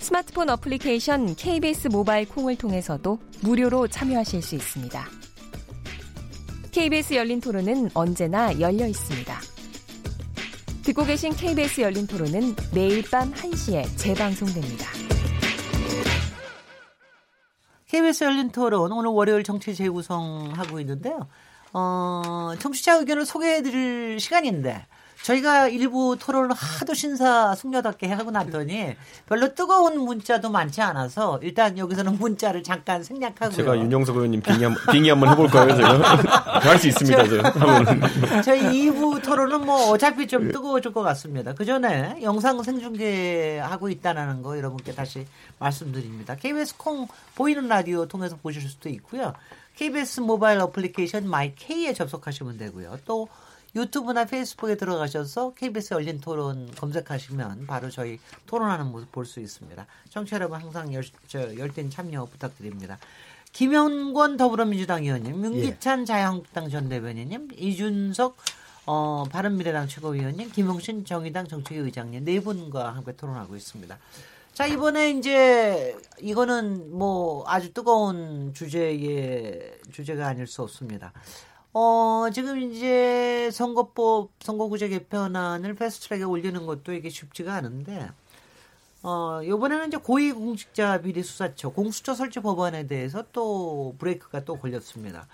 스마트폰 어플리케이션 KBS 모바일 콩을 통해서도 무료로 참여하실 수 있습니다. KBS 열린 토론은 언제나 열려 있습니다. 듣고 계신 KBS 열린 토론은 매일 밤 1시에 재방송됩니다. KBS 열린 토론 오늘 월요일 정치 재구성하고 있는데요. 어, 청취자 의견을 소개해 드릴 시간인데 저희가 일부 토론을 하도 신사 숙녀답게 하고 났더니 별로 뜨거운 문자도 많지 않아서 일단 여기서는 문자를 잠깐 생략하고요. 제가 윤영석 의원님 빙의, 한, 빙의 한번 해볼까요? 제가 할 수 있습니다. 저, 저희 2부 토론은 뭐 어차피 좀 뜨거워질 것 같습니다. 그 전에 영상 생중계하고 있다는 거 여러분께 다시 말씀드립니다. KBS 콩 보이는 라디오 통해서 보실 수도 있고요. KBS 모바일 어플리케이션 마이K에 접속하시면 되고요. 또 유튜브나 페이스북에 들어가셔서 KBS 열린 토론 검색하시면 바로 저희 토론하는 모습 볼 수 있습니다. 청취자 여러분 항상 열, 저, 열띤 참여 부탁드립니다. 김현권 더불어민주당 의원님, 윤기찬 예. 자유한국당 전 대변인님, 이준석 어, 바른미래당 최고위원님, 김용신 정의당 정책위 의장님 네 분과 함께 토론하고 있습니다. 자 이번에 이제 이거는 뭐 아주 뜨거운 주제의 주제가 아닐 수 없습니다. 어, 지금 이제 선거법, 선거구제 개편안을 패스트트랙에 올리는 것도 이게 쉽지가 않은데, 어, 요번에는 이제 고위공직자 비리 수사처, 공수처 설치 법안에 대해서 또 브레이크가 또 걸렸습니다.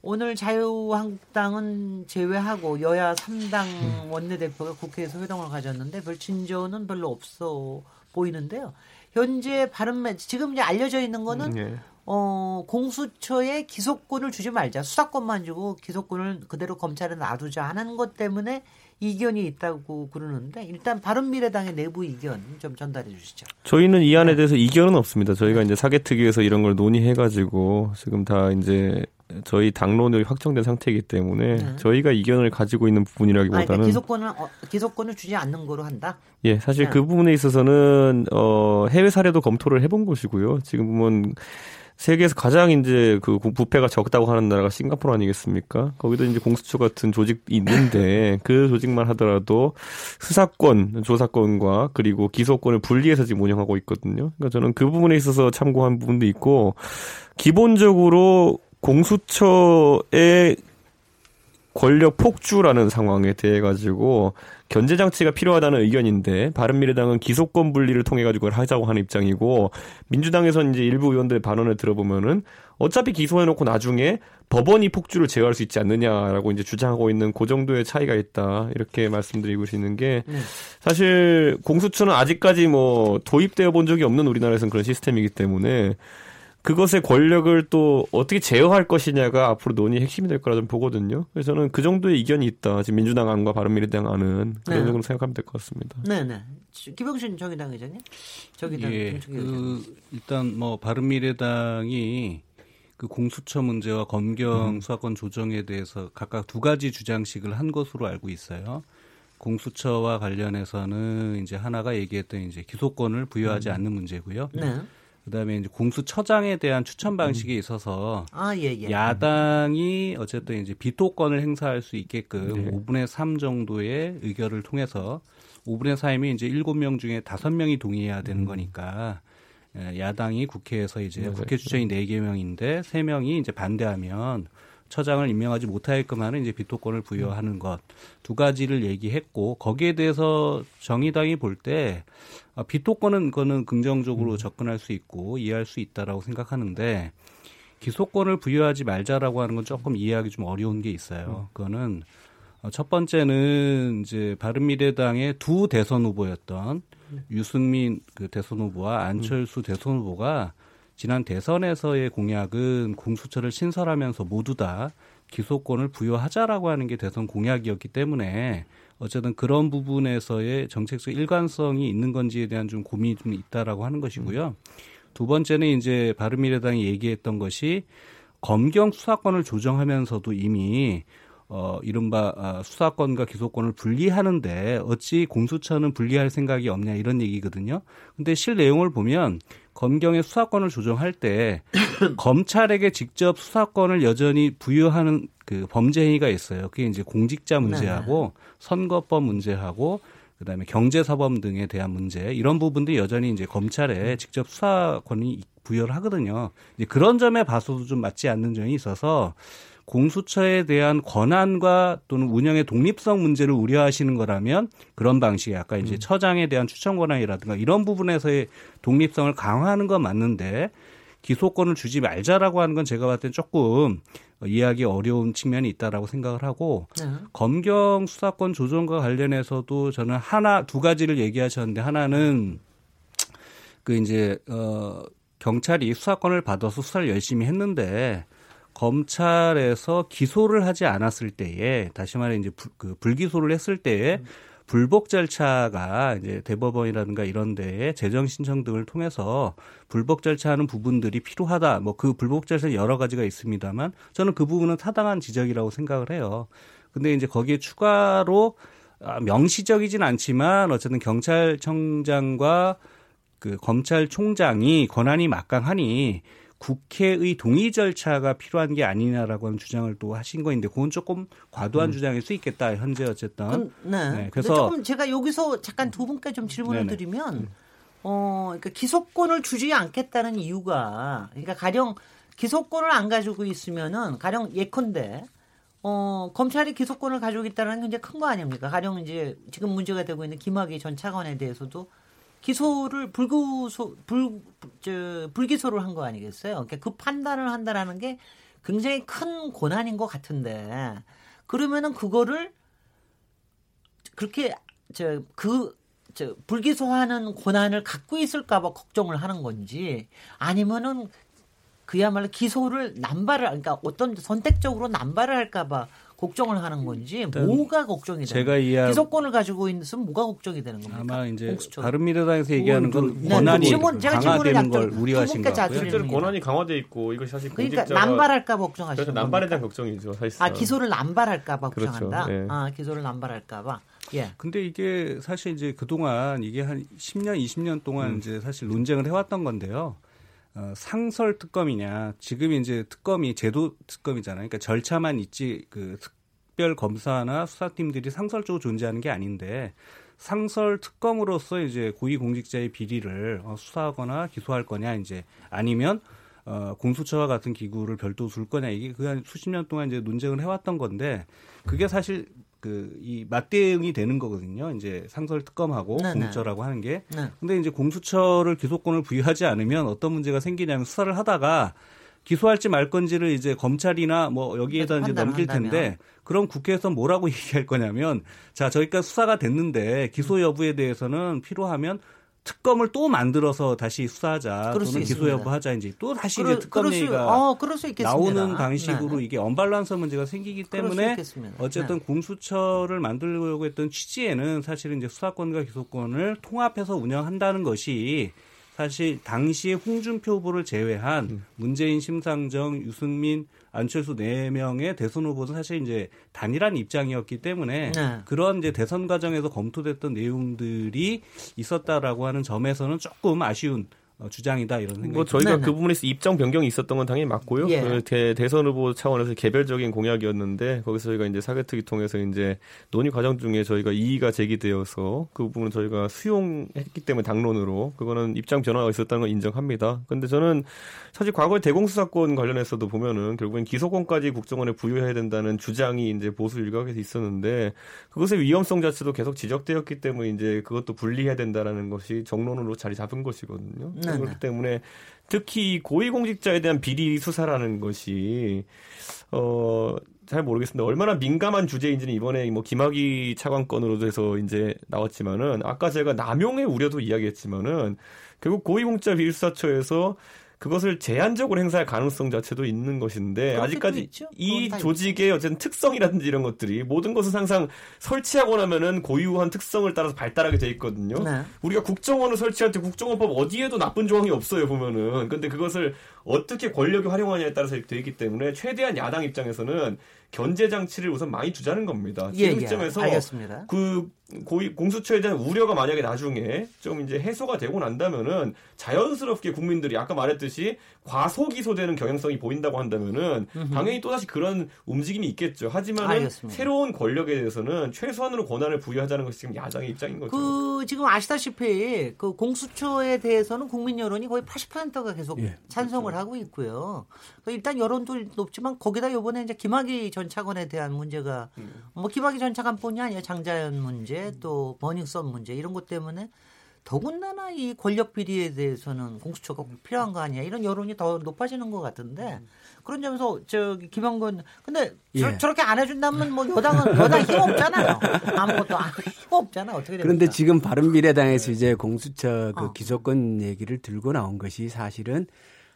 오늘 자유한국당은 제외하고 여야 3당 음. 원내대표가 국회에서 회동을 가졌는데 별 진전은 별로 없어 보이는데요. 현재 바른 지금 이제 알려져 있는 거는 네. 어, 공수처에 기소권을 주지 말자. 수사권만 주고 기소권을 그대로 검찰에 놔두자 하는 것 때문에 이견이 있다고 그러는데 일단 바른미래당의 내부 이견 좀 전달해 주시죠. 저희는 이 안에 네. 대해서 이견은 없습니다. 저희가 이제 사개특위에서 이런 걸 논의해가지고 지금 다 이제 저희 당론을 확정된 상태이기 때문에 네. 저희가 이견을 가지고 있는 부분이라기보다는 아니, 그러니까 기소권을 어, 기소권을 주지 않는 거로 한다. 예, 사실 네. 그 부분에 있어서는 어, 해외 사례도 검토를 해본 것이고요. 지금 보면 세계에서 가장 이제 그 부패가 적다고 하는 나라가 싱가포르 아니겠습니까? 거기도 이제 공수처 같은 조직이 있는데 그 조직만 하더라도 수사권, 조사권과 그리고 기소권을 분리해서 지금 운영하고 있거든요. 그러니까 저는 그 부분에 있어서 참고한 부분도 있고 기본적으로 공수처의 권력 폭주라는 상황에 대해 가지고 견제 장치가 필요하다는 의견인데 바른미래당은 기소권 분리를 통해 가지고 하자고 하는 입장이고 민주당에서는 이제 일부 의원들 반언을 들어보면은 어차피 기소해 놓고 나중에 법원이 폭주를 제어할 수 있지 않느냐라고 이제 주장하고 있는 그 정도의 차이가 있다 이렇게 말씀드리고 있는 게 네. 사실 공수처는 아직까지 뭐 도입되어 본 적이 없는 우리나라에서는 그런 시스템이기 때문에 그것의 권력을 또 어떻게 제어할 것이냐가 앞으로 논의의 핵심이 될 거라 좀 보거든요. 그래서 저는 그 정도의 이견이 있다. 지금 민주당 안과 바른미래당 안은 그런 네. 정도로 생각하면 될 것 같습니다. 네, 네. 김영신 정의당 의장님, 정의당 예, 그 일단 뭐 바른미래당이 그 공수처 문제와 검경 음. 수사권 조정에 대해서 각각 두 가지 주장식을 한 것으로 알고 있어요. 공수처와 관련해서는 이제 하나가 얘기했던 이제 기소권을 부여하지 음. 않는 문제고요. 네. 그다음에 이제 공수처장에 대한 추천 방식에 있어서 아, 예, 예. 야당이 어쨌든 이제 비토권을 행사할 수 있게끔 네. 5분의 3 정도의 의결을 통해서 5분의 4이면 이제 7명 중에 5명이 동의해야 되는 음. 거니까 예, 야당이 국회에서 이제 네, 국회 추천이 4개 명인데 3명이 이제 반대하면 처장을 임명하지 못하게끔 하는 이제 비토권을 부여하는 것 두 가지를 얘기했고 거기에 대해서 정의당이 볼때 아, 비토권은 그거는 긍정적으로 음. 접근할 수 있고 이해할 수 있다라고 생각하는데 기소권을 부여하지 말자라고 하는 건 조금 이해하기 좀 어려운 게 있어요. 음. 그거는 어, 첫 번째는 이제 바른미래당의 두 대선 후보였던 음. 유승민 그 대선 후보와 안철수 음. 대선 후보가 지난 대선에서의 공약은 공수처를 신설하면서 모두 다 기소권을 부여하자라고 하는 게 대선 공약이었기 때문에 어쨌든 그런 부분에서의 정책적 일관성이 있는 건지에 대한 좀 고민이 좀 있다라고 하는 것이고요. 두 번째는 이제 바른미래당이 얘기했던 것이 검경 수사권을 조정하면서도 이미 어, 이른바 아, 수사권과 기소권을 분리하는데 어찌 공수처는 분리할 생각이 없냐 이런 얘기거든요. 근데 실 내용을 보면 검경의 수사권을 조정할 때 검찰에게 직접 수사권을 여전히 부여하는 그 범죄 행위가 있어요. 그게 이제 공직자 문제하고 네. 선거법 문제하고 그다음에 경제사범 등에 대한 문제 이런 부분들이 여전히 이제 검찰에 직접 수사권이 부여를 하거든요. 이제 그런 점에 봐서도 좀 맞지 않는 점이 있어서 공수처에 대한 권한과 또는 운영의 독립성 문제를 우려하시는 거라면 그런 방식의 아까 이제 음. 처장에 대한 추천 권한이라든가 이런 부분에서의 독립성을 강화하는 건 맞는데 기소권을 주지 말자라고 하는 건 제가 봤을 땐 조금 이해하기 어려운 측면이 있다라고 생각을 하고 네. 검경 수사권 조정과 관련해서도 저는 하나 두 가지를 얘기하셨는데 하나는 그 이제 어 경찰이 수사권을 받아서 수사를 열심히 했는데 검찰에서 기소를 하지 않았을 때에 다시 말해 이제 불, 그 불기소를 했을 때에 음. 불복 절차가 이제 대법원이라든가 이런 데에 재정 신청 등을 통해서 불복 절차하는 부분들이 필요하다. 뭐 그 불복 절차 여러 가지가 있습니다만 저는 그 부분은 타당한 지적이라고 생각을 해요. 근데 이제 거기에 추가로 아, 명시적이진 않지만 어쨌든 경찰청장과 그 검찰총장이 권한이 막강하니 국회의 동의 절차가 필요한 게 아니냐라고 하는 주장을 또 하신 거인데 그건 조금 과도한 음. 주장일 수 있겠다 현재 어쨌든 음, 네. 네. 그래서 조금 제가 여기서 잠깐 두 분께 좀 질문을 네네. 드리면 음. 어 그러니까 기소권을 주지 않겠다는 이유가 그러니까 가령 기소권을 안 가지고 있으면은 가령 예컨대 어, 검찰이 기소권을 가지고 있다는 게 굉장히 큰 거 아닙니까? 가령 이제 지금 문제가 되고 있는 김학의 전 차관에 대해서도 기소를 불구소 불 저, 불기소를 한 거 아니겠어요? 그러니까 그 판단을 한다라는 게 굉장히 큰 고난인 것 같은데 그러면은 그거를 그렇게 저그 저 불기소하는 고난을 갖고 있을까봐 걱정을 하는 건지 아니면은 그야말로 기소를 남발을 그러니까 어떤 선택적으로 남발을 할까봐 걱정을 하는 건지 뭐가 걱정이 되는 제가 이해 기소권을 가지고 있으면 뭐가 걱정이 되는 겁니까? 아마 이제 바른미래당에서 얘기하는 건 네, 권한이 질문, 강화되는 걸 우려하신 거고요. 실제로 권한이 강화돼 있고 이거 사실 그러니까 남발할까 봐 걱정하시는 그래서 남발에 대한 걱정이죠. 사실상. 아 기소를 남발할까 봐 그렇죠. 걱정한다. 네. 아 기소를 남발할까 봐. 예. 근데 이게 사실 이제 그동안 이게 한 10년, 20년 동안 음. 이제 사실 논쟁을 해왔던 건데요. 어, 상설 특검이냐 지금 이제 특검이 제도 특검이잖아요. 그러니까 절차만 있지 그 특별 검사나 수사팀들이 상설적으로 존재하는 게 아닌데 상설 특검으로서 이제 고위공직자의 비리를 어, 수사하거나 기소할 거냐 이제 아니면 어, 공수처와 같은 기구를 별도 둘 거냐 이게 그한 수십 년 동안 이제 논쟁을 해왔던 건데 그게 사실 그 이 맞대응이 되는 거거든요. 이제 상설 특검하고 네네. 공수처라고 하는 게. 네. 근데 이제 공수처를 기소권을 부여하지 않으면 어떤 문제가 생기냐면 수사를 하다가 기소할지 말 건지를 이제 검찰이나 뭐 여기에다 이제 넘길 텐데 그럼 국회에서 뭐라고 얘기할 거냐면 자 저희가 수사가 됐는데 기소 여부에 대해서는 필요하면 특검을 또 만들어서 다시 수사하자. 또는 기소 여부하자. 이제 또 다시 그러, 이제 특검 수, 얘기가 어, 나오는 방식으로 네. 이게 언발란스 문제가 생기기 때문에 어쨌든 네. 공수처를 만들려고 했던 취지에는 사실은 이제 수사권과 기소권을 통합해서 운영한다는 것이 사실 당시에 홍준표 후보를 제외한 음. 문재인, 심상정, 유승민, 안철수 네 명의 대선 후보도 사실 이제 단일한 입장이었기 때문에 네. 그런 이제 대선 과정에서 검토됐던 내용들이 있었다라고 하는 점에서는 조금 아쉬운 어, 주장이다 이런 생각이 뭐 저희가 네네. 그 부분에서 입장 변경이 있었던 건 당연히 맞고요. 예. 그 대, 대선 후보 차원에서 개별적인 공약이었는데 거기서 저희가 이제 사개특위 통해서 이제 논의 과정 중에 저희가 이의가 제기되어서 그 부분은 저희가 수용했기 때문에 당론으로 그거는 입장 변화가 있었다는 걸 인정합니다. 근데 저는 사실 과거에 대공수사권 관련해서도 보면은 결국엔 기소권까지 국정원에 부여해야 된다는 주장이 이제 보수 일각에서 있었는데 그것의 위험성 자체도 계속 지적되었기 때문에 이제 그것도 분리해야 된다라는 것이 정론으로 자리 잡은 것이거든요. 네. 그렇기 때문에 특히 고위공직자에 대한 비리 수사라는 것이 어. 잘 모르겠습니다. 얼마나 민감한 주제인지는 이번에 뭐 김학의 차관건으로 해서 이제 나왔지만은 아까 제가 남용의 우려도 이야기했지만은 결국 고위공직자 비리수사처에서 그것을 제한적으로 행사할 가능성 자체도 있는 것인데 아직까지 이 조직의 어쨌든 특성이라든지 이런 것들이 모든 것은 항상 설치하고 나면은 고유한 특성을 따라서 발달하게 돼 있거든요. 네. 우리가 국정원을 설치할 때 국정원법 어디에도 나쁜 조항이 없어요 보면은. 근데 그것을 어떻게 권력이 활용하냐에 따라서 돼 있기 때문에 최대한 야당 입장에서는 견제 장치를 우선 많이 두자는 겁니다. 예, 지금 예, 시점에서 예, 그 고위 공수처에 대한 우려가 만약에 나중에 좀 이제 해소가 되고 난다면은 자연스럽게 국민들이 아까 말했듯이 과소 기소되는 경향성이 보인다고 한다면은 당연히 또다시 그런 움직임이 있겠죠. 하지만 새로운 권력에 대해서는 최소한으로 권한을 부여하자는 것이 지금 야당의 입장인 거죠. 그 지금 아시다시피 그 공수처에 대해서는 국민 여론이 거의 80%가 계속 예, 찬성을 그렇죠. 하고 있고요. 그 일단 여론도 높지만 거기다 이번에 이제 김학의 전 차관에 대한 문제가 음. 뭐 김학의 전 차관뿐이 아니라 장자연 문제 또 버닝썬 문제 이런 것 때문에 더군다나 이 권력 비리에 대해서는 공수처가 필요한 거 아니야 이런 여론이 더 높아지는 것 같은데 그런 점에서 저기 김영건 근데 예. 저, 렇게안 해준다면 뭐 여당은 여당 힘 없잖아요 아무것도 힘 없잖아 어떻게 됩니까? 그런데 지금 바른 미래당에서 이제 공수처 그 어. 기소권 얘기를 들고 나온 것이 사실은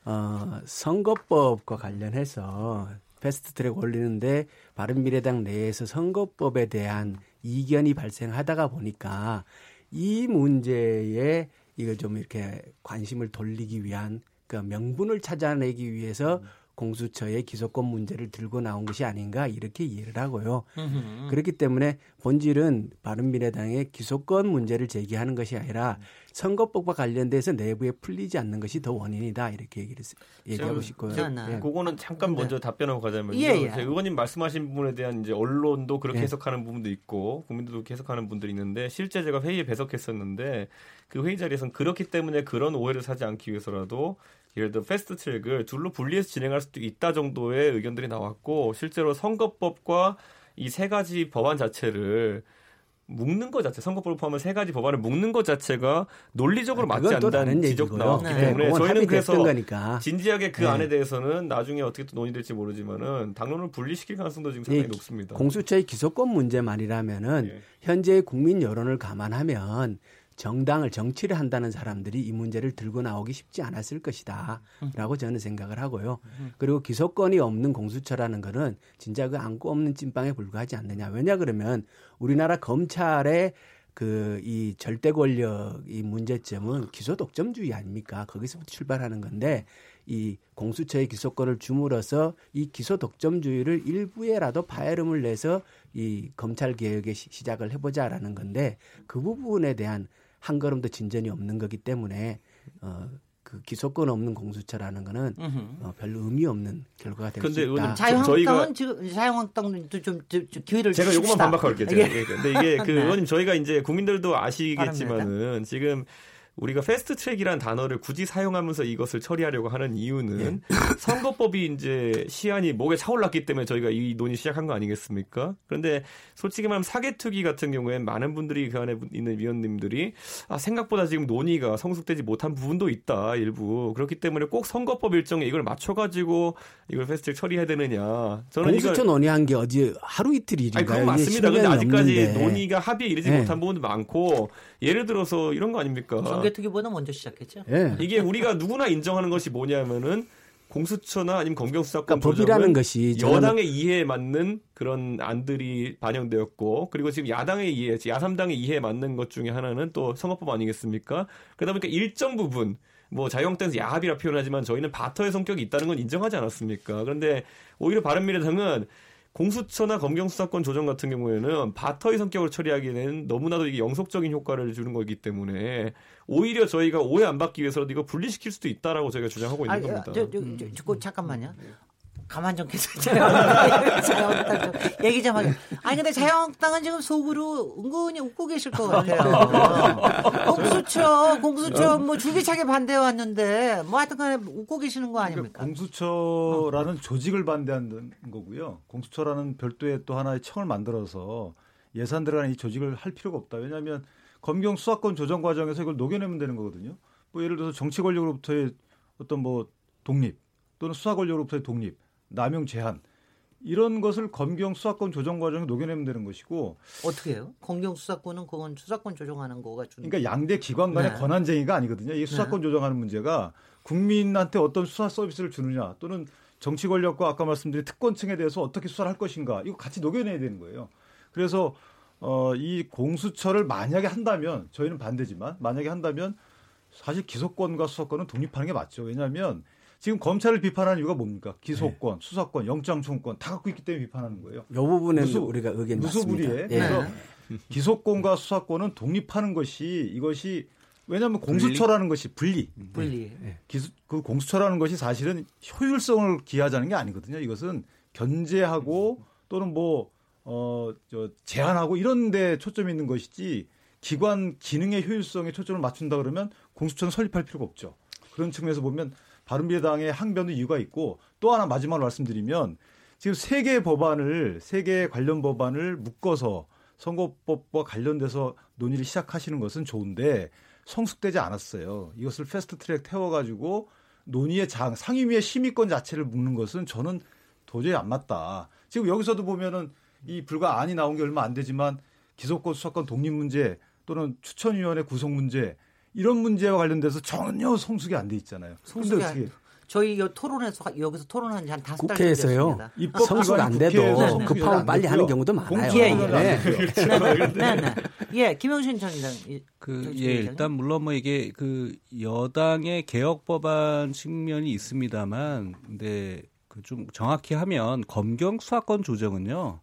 어 선거법과 관련해서 패스트트랙 올리는데 바른미래당 내에서 선거법에 대한 이견이 발생하다가 보니까 이 문제에 이걸 좀 이렇게 관심을 돌리기 위한 그 명분을 찾아내기 위해서 음. 공수처의 기소권 문제를 들고 나온 것이 아닌가 이렇게 이해를 하고요. 음흠. 그렇기 때문에 본질은 바른미래당의 기소권 문제를 제기하는 것이 아니라 선거법과 관련돼서 내부에 풀리지 않는 것이 더 원인이다 이렇게 얘기를 얘기하고 싶고요. 예. 그거는 잠깐 네. 먼저 답변하고 가자면요. 예, 예. 의원님 말씀하신 부분에 대한 이제 언론도 그렇게 예. 해석하는 부분도 있고 국민들도 그렇게 해석하는 분들이 있는데 실제 제가 회의에 배석했었는데 그 회의 자리에서는 그렇기 때문에 그런 오해를 사지 않기 위해서라도 예를 들어 패스트 트랙을 둘로 분리해서 진행할 수도 있다 정도의 의견들이 나왔고 실제로 선거법과 이 세 가지 법안 자체를 묶는 것 자체 선거법을 포함한 세 가지 법안을 묶는 것 자체가 논리적으로 아, 맞지 않는다는 지적도 나왔기 네. 때문에 저희는 그래서 거니까. 진지하게 그 네. 안에 대해서는 나중에 어떻게 또 논의될지 모르지만은 당론을 분리시킬 가능성도 지금 상당히 높습니다. 공수처의 기소권 문제만이라면은 네. 현재 국민 여론을 감안하면 정당을 정치를 한다는 사람들이 이 문제를 들고 나오기 쉽지 않았을 것이다라고 저는 생각을 하고요. 그리고 기소권이 없는 공수처라는 거는 진짜 그 안고 없는 찐빵에 불과하지 않느냐. 왜냐 그러면 우리나라 검찰의 그 이 절대 권력 이 문제점은 기소 독점주의 아닙니까? 거기서부터 출발하는 건데 이 공수처의 기소권을 줌으로써 이 기소 독점주의를 일부에라도 파열음을 내서 이 검찰 개혁의 시작을 해보자라는 건데 그 부분에 대한 한 걸음도 진전이 없는 거기 때문에 어, 그 기소권 없는 공수처라는 거는 어, 별로 의미 없는 결과가 될 수 있다. 자유한국당은 지금 자유한국당도 좀, 좀, 좀 기회를 제가 요것만 반박할게요. 예. 근데 이게 그 네. 의원님 저희가 이제 국민들도 아시겠지만은 지금 우리가 패스트 트랙이라는 단어를 굳이 사용하면서 이것을 처리하려고 하는 이유는 예. 선거법이 이제 시한이 목에 차올랐기 때문에 저희가 이 논의 시작한 거 아니겠습니까? 그런데 솔직히 말하면 사개특위 같은 경우엔 많은 분들이 그 안에 있는 위원님들이 아, 생각보다 지금 논의가 성숙되지 못한 부분도 있다 일부 그렇기 때문에 꼭 선거법 일정에 이걸 맞춰가지고 이걸 패스트 트랙 처리해야 되느냐? 저는 공수처. 논의한 게 어제 하루 이틀 일인가요? 아니, 그건 맞습니다. 근데 아직까지 없는데. 논의가 합의에 이르지 네. 못한 부분도 많고 예를 들어서 이런 거 아닙니까? 정개특위보다 먼저 시작했죠. 예. 이게 우리가 누구나 인정하는 것이 뭐냐면은 공수처나 아니면 검경수사권 그러니까 법이라는 것이 여당의 이해에 맞는 그런 안들이 반영되었고 그리고 지금 야당의 이해, 야삼당의 이해에 맞는 것 중에 하나는 또 선거법 아니겠습니까? 그러다 보니까 일정 부분 뭐 자유한국당에서 야합이라 표현하지만 저희는 바터의 성격이 있다는 건 인정하지 않았습니까? 그런데 오히려 바른미래당은 공수처나 검경 수사권 조정 같은 경우에는 바터의 성격을 처리하기에는 너무나도 이게 영속적인 효과를 주는 거기 때문에 오히려 저희가 오해 안 받기 위해서라도 이거 분리시킬 수도 있다라고 저희가 주장하고 있는 아, 겁니다. 저, 저, 저, 저, 잠깐만요. 가만 좀 계세요. 얘기 좀 하게. 아니 근데 자유한국당은 지금 속으로 은근히 웃고 계실 것 같아요. 공수처, 공수처 뭐 줄기차게 반대해 왔는데 뭐 하여튼간에 웃고 계시는 거 아닙니까? 그러니까 공수처라는 조직을 반대하는 거고요. 공수처라는 별도의 또 하나의 청을 만들어서 예산 들어가는 이 조직을 할 필요가 없다. 왜냐하면 검경 수사권 조정 과정에서 이걸 녹여내면 되는 거거든요. 뭐 예를 들어서 정치 권력으로부터의 어떤 뭐 독립 또는 수사 권력으로부터의 독립 남용 제한 이런 것을 검경 수사권 조정 과정에 녹여내면 되는 것이고 어떻게 해요? 검경 수사권은 그건 수사권 조정하는 거가 준 그러니까 양대 기관 간의 네. 권한쟁의가 아니거든요. 이 수사권 조정하는 문제가 국민한테 어떤 수사 서비스를 주느냐 또는 정치 권력과 아까 말씀드린 특권층에 대해서 어떻게 수사를 할 것인가 이거 같이 녹여내야 되는 거예요. 그래서 어, 이 공수처를 만약에 한다면 저희는 반대지만 만약에 한다면 사실 기소권과 수사권은 독립하는 게 맞죠. 왜냐하면 지금 검찰을 비판하는 이유가 뭡니까? 기소권, 수사권, 영장청권 다 갖고 있기 때문에 비판하는 거예요. 이 부분은 무소- 우리가 의견 무소불위에 맞습니다. 네. 예. 그래서 기소권과 수사권은 독립하는 것이 이것이 왜냐하면 공수처라는 것이 분리 분리. 기수, 그 공수처라는 것이 사실은 효율성을 기하자는 게 아니거든요. 이것은 견제하고 또는 뭐, 어, 저, 제한하고 이런 데 초점이 있는 것이지 기관 기능의 효율성에 초점을 맞춘다 그러면 공수처는 설립할 필요가 없죠. 그런 측면에서 보면 바른미래당의 항변도 이유가 있고 또 하나 마지막으로 말씀드리면 지금 세 개의 법안을, 세 개의 관련 법안을 묶어서 선거법과 관련돼서 논의를 시작하시는 것은 좋은데 성숙되지 않았어요. 이것을 패스트 트랙 태워가지고 논의의 장, 상임위의 심의권 자체를 묶는 것은 저는 도저히 안 맞다. 지금 여기서도 보면은 이 불과 안이 나온 게 얼마 안 되지만 기소권 수사권 독립 문제 또는 추천위원회 구성 문제 이런 문제와 관련돼서 전혀 성숙이 안 돼 있잖아요. 성숙이 안- 어떻게 저희 여- 토론에서 여기서 토론한 지 한 다섯 달 국회에서요. 입법 성숙 안 돼도 급하면 잘안 빨리 하는. 경우도 많아요. 예, 예. 안 네. 됐고요. 네, 네. 예, 김영신 전장. 이- 그, 예? 일단 물론 뭐 이게 그 여당의 개혁 법안 측면이 있습니다만, 근데 그 좀 정확히 하면 검경 수사권 조정은요,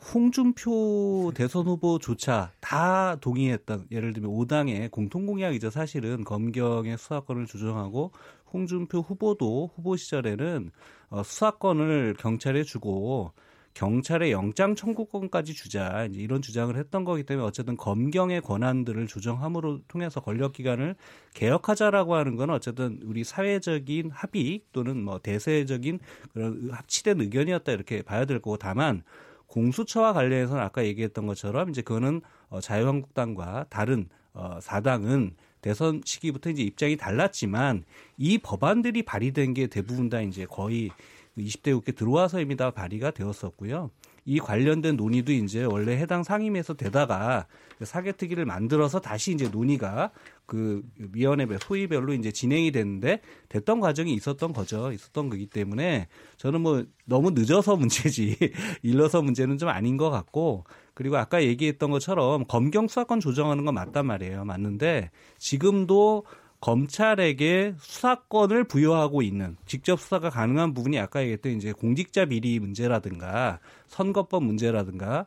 홍준표 대선 후보조차 다 동의했던, 예를 들면 5당의 공통공약이죠. 사실은 검경의 수사권을 조정하고 홍준표 후보도 후보 시절에는 어, 수사권을 경찰에 주고 경찰의 영장 청구권까지 주자 이제 이런 주장을 했던 거기 때문에 어쨌든 검경의 권한들을 조정함으로 통해서 권력 기관을 개혁하자라고 하는 건 어쨌든 우리 사회적인 합의 또는 뭐 대세적인 그런 합치된 의견이었다 이렇게 봐야 될 거고 다만 공수처와 관련해서는 아까 얘기했던 것처럼 이제 그거는 어, 자유한국당과 다른 어, 사당은 대선 시기부터 이제 입장이 달랐지만 이 법안들이 발의된 게 대부분 다 이제 거의 20대 국회 들어와서입니다 발의가 되었었고요. 이 관련된 논의도 이제 원래 해당 상임위에서 되다가 사개특위를 만들어서 다시 이제 논의가 그 위원회별 소위별로 이제 진행이 됐는데 됐던 과정이 있었던 거죠. 있었던 거기 때문에 저는 뭐 너무 늦어서 문제지 일러서 문제는 좀 아닌 것 같고 그리고 아까 얘기했던 것처럼 검경 수사권 조정하는 건 맞단 말이에요. 맞는데 지금도 검찰에게 수사권을 부여하고 있는 직접 수사가 가능한 부분이 아까 얘기했던 이제 공직자 비리 문제라든가 선거법 문제라든가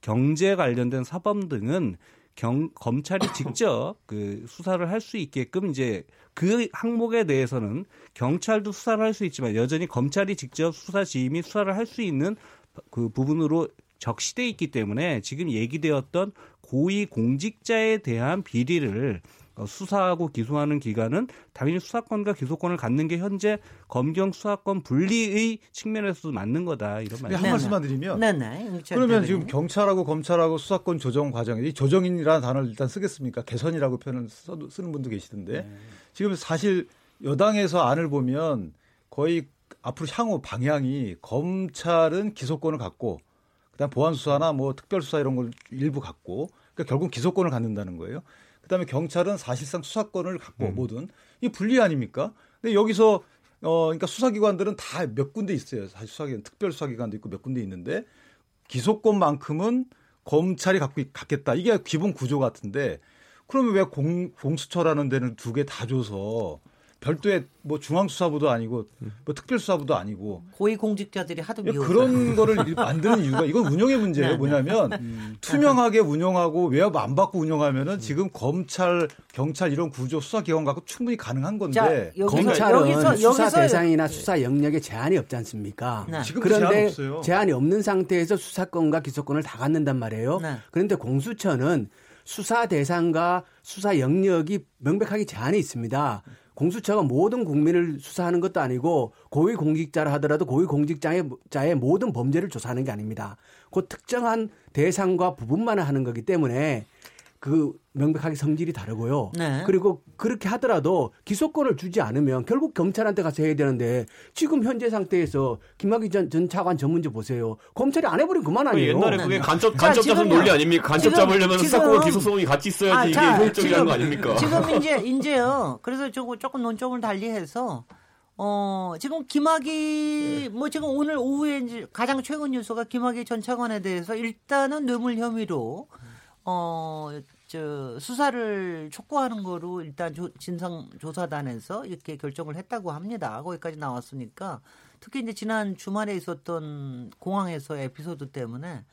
경제 관련된 사범 등은 경, 검찰이 직접 그 수사를 할 수 있게끔 이제 그 항목에 대해서는 경찰도 수사를 할 수 있지만 여전히 검찰이 직접 수사 지휘 및 수사를 할 수 있는 그 부분으로 적시돼 있기 때문에 지금 얘기되었던 고위 공직자에 대한 비리를 어, 수사하고 기소하는 기관은 당연히 수사권과 기소권을 갖는 게 현재 검경 수사권 분리의 측면에서도 맞는 거다 이런 한 말씀. 네, 말씀만 드리면 네네. 응찰 그러면 대변인. 지금 경찰하고 검찰하고 수사권 조정 과정에 이 조정인이라는 단어를 일단 쓰겠습니까? 개선이라고 표현을 써도- 쓰는 분도 계시던데 지금 사실 여당에서 안을 보면 거의 앞으로 향후 방향이 검찰은 기소권을 갖고 그다음 보안 수사나 뭐 특별 수사 이런 걸 일부 갖고 그러니까 결국 기소권을 갖는다는 거예요. 그다음에 경찰은 사실상 수사권을 갖고 뭐든 이 분리 아닙니까? 근데 여기서 어 그러니까 수사기관들은 다 몇 군데 있어요. 사실 수사기관 특별 수사기관도 있고 몇 군데 있는데 기소권만큼은 검찰이 갖고 있- 갖겠다. 이게 기본 구조 같은데 그러면 왜 공, 공수처라는 데는 두 개 다 줘서 별도의 뭐 중앙수사부도 아니고 뭐 특별수사부도 아니고 고위 공직자들이 하도 예, 미워서 그런 거를 일- 만드는 이유가 이건 운영의 문제예요. 네, 네. 뭐냐면 투명하게 운영하고 외압 안 받고 운영하면은 지금 검찰, 경찰 이런 구조 수사기관 갖고 충분히 가능한 건데 자, 여기서 검찰은 여기서 수사 여기서 대상이나 수사 영역에 제한이 없지 않습니까? 네. 그런데 제한 없어요. 제한이 없는 상태에서 수사권과 기소권을 다 갖는단 말이에요. 네. 그런데 공수처는 수사 대상과 수사 영역이 명백하게 제한이 있습니다. 공수처가 모든 국민을 수사하는 것도 아니고 고위 공직자라 하더라도 고위 공직자의 자의 모든 범죄를 조사하는 게 아닙니다. 그 특정한 대상과 부분만 하는 거기 때문에 그 명백하게 성질이 다르고요. 네. 그리고 그렇게 하더라도 기소권을 주지 않으면 결국 검찰한테 가서 해야 되는데 지금 현재 상태에서 김학의 전, 전 차관 전 문제 보세요. 검찰이 안 해버리면 그만 아니에요. 옛날에 그게 자, 간접 잡은. 논리 아닙니까? 간접 지금- 잡으려면 지금- 수사권과 기소성이 같이 있어야지 아, 이게 자, 효율적이라는 지금- 거 아닙니까? 지금 이제 이제요. 그래서 조금 조금 논점을 달리해서 어 지금 김학의 뭐 지금 오늘 오후에 이제 가장 최근 뉴스가 김학의 전 차관에 대해서 일단은 뇌물 혐의로 어 저 수사를 촉구하는 거로 일단 조, 진상 조사단에서 이렇게 결정을 했다고 합니다. 거기까지 나왔으니까 특히 이제 지난 주말에 있었던 공항에서 에피소드 때문에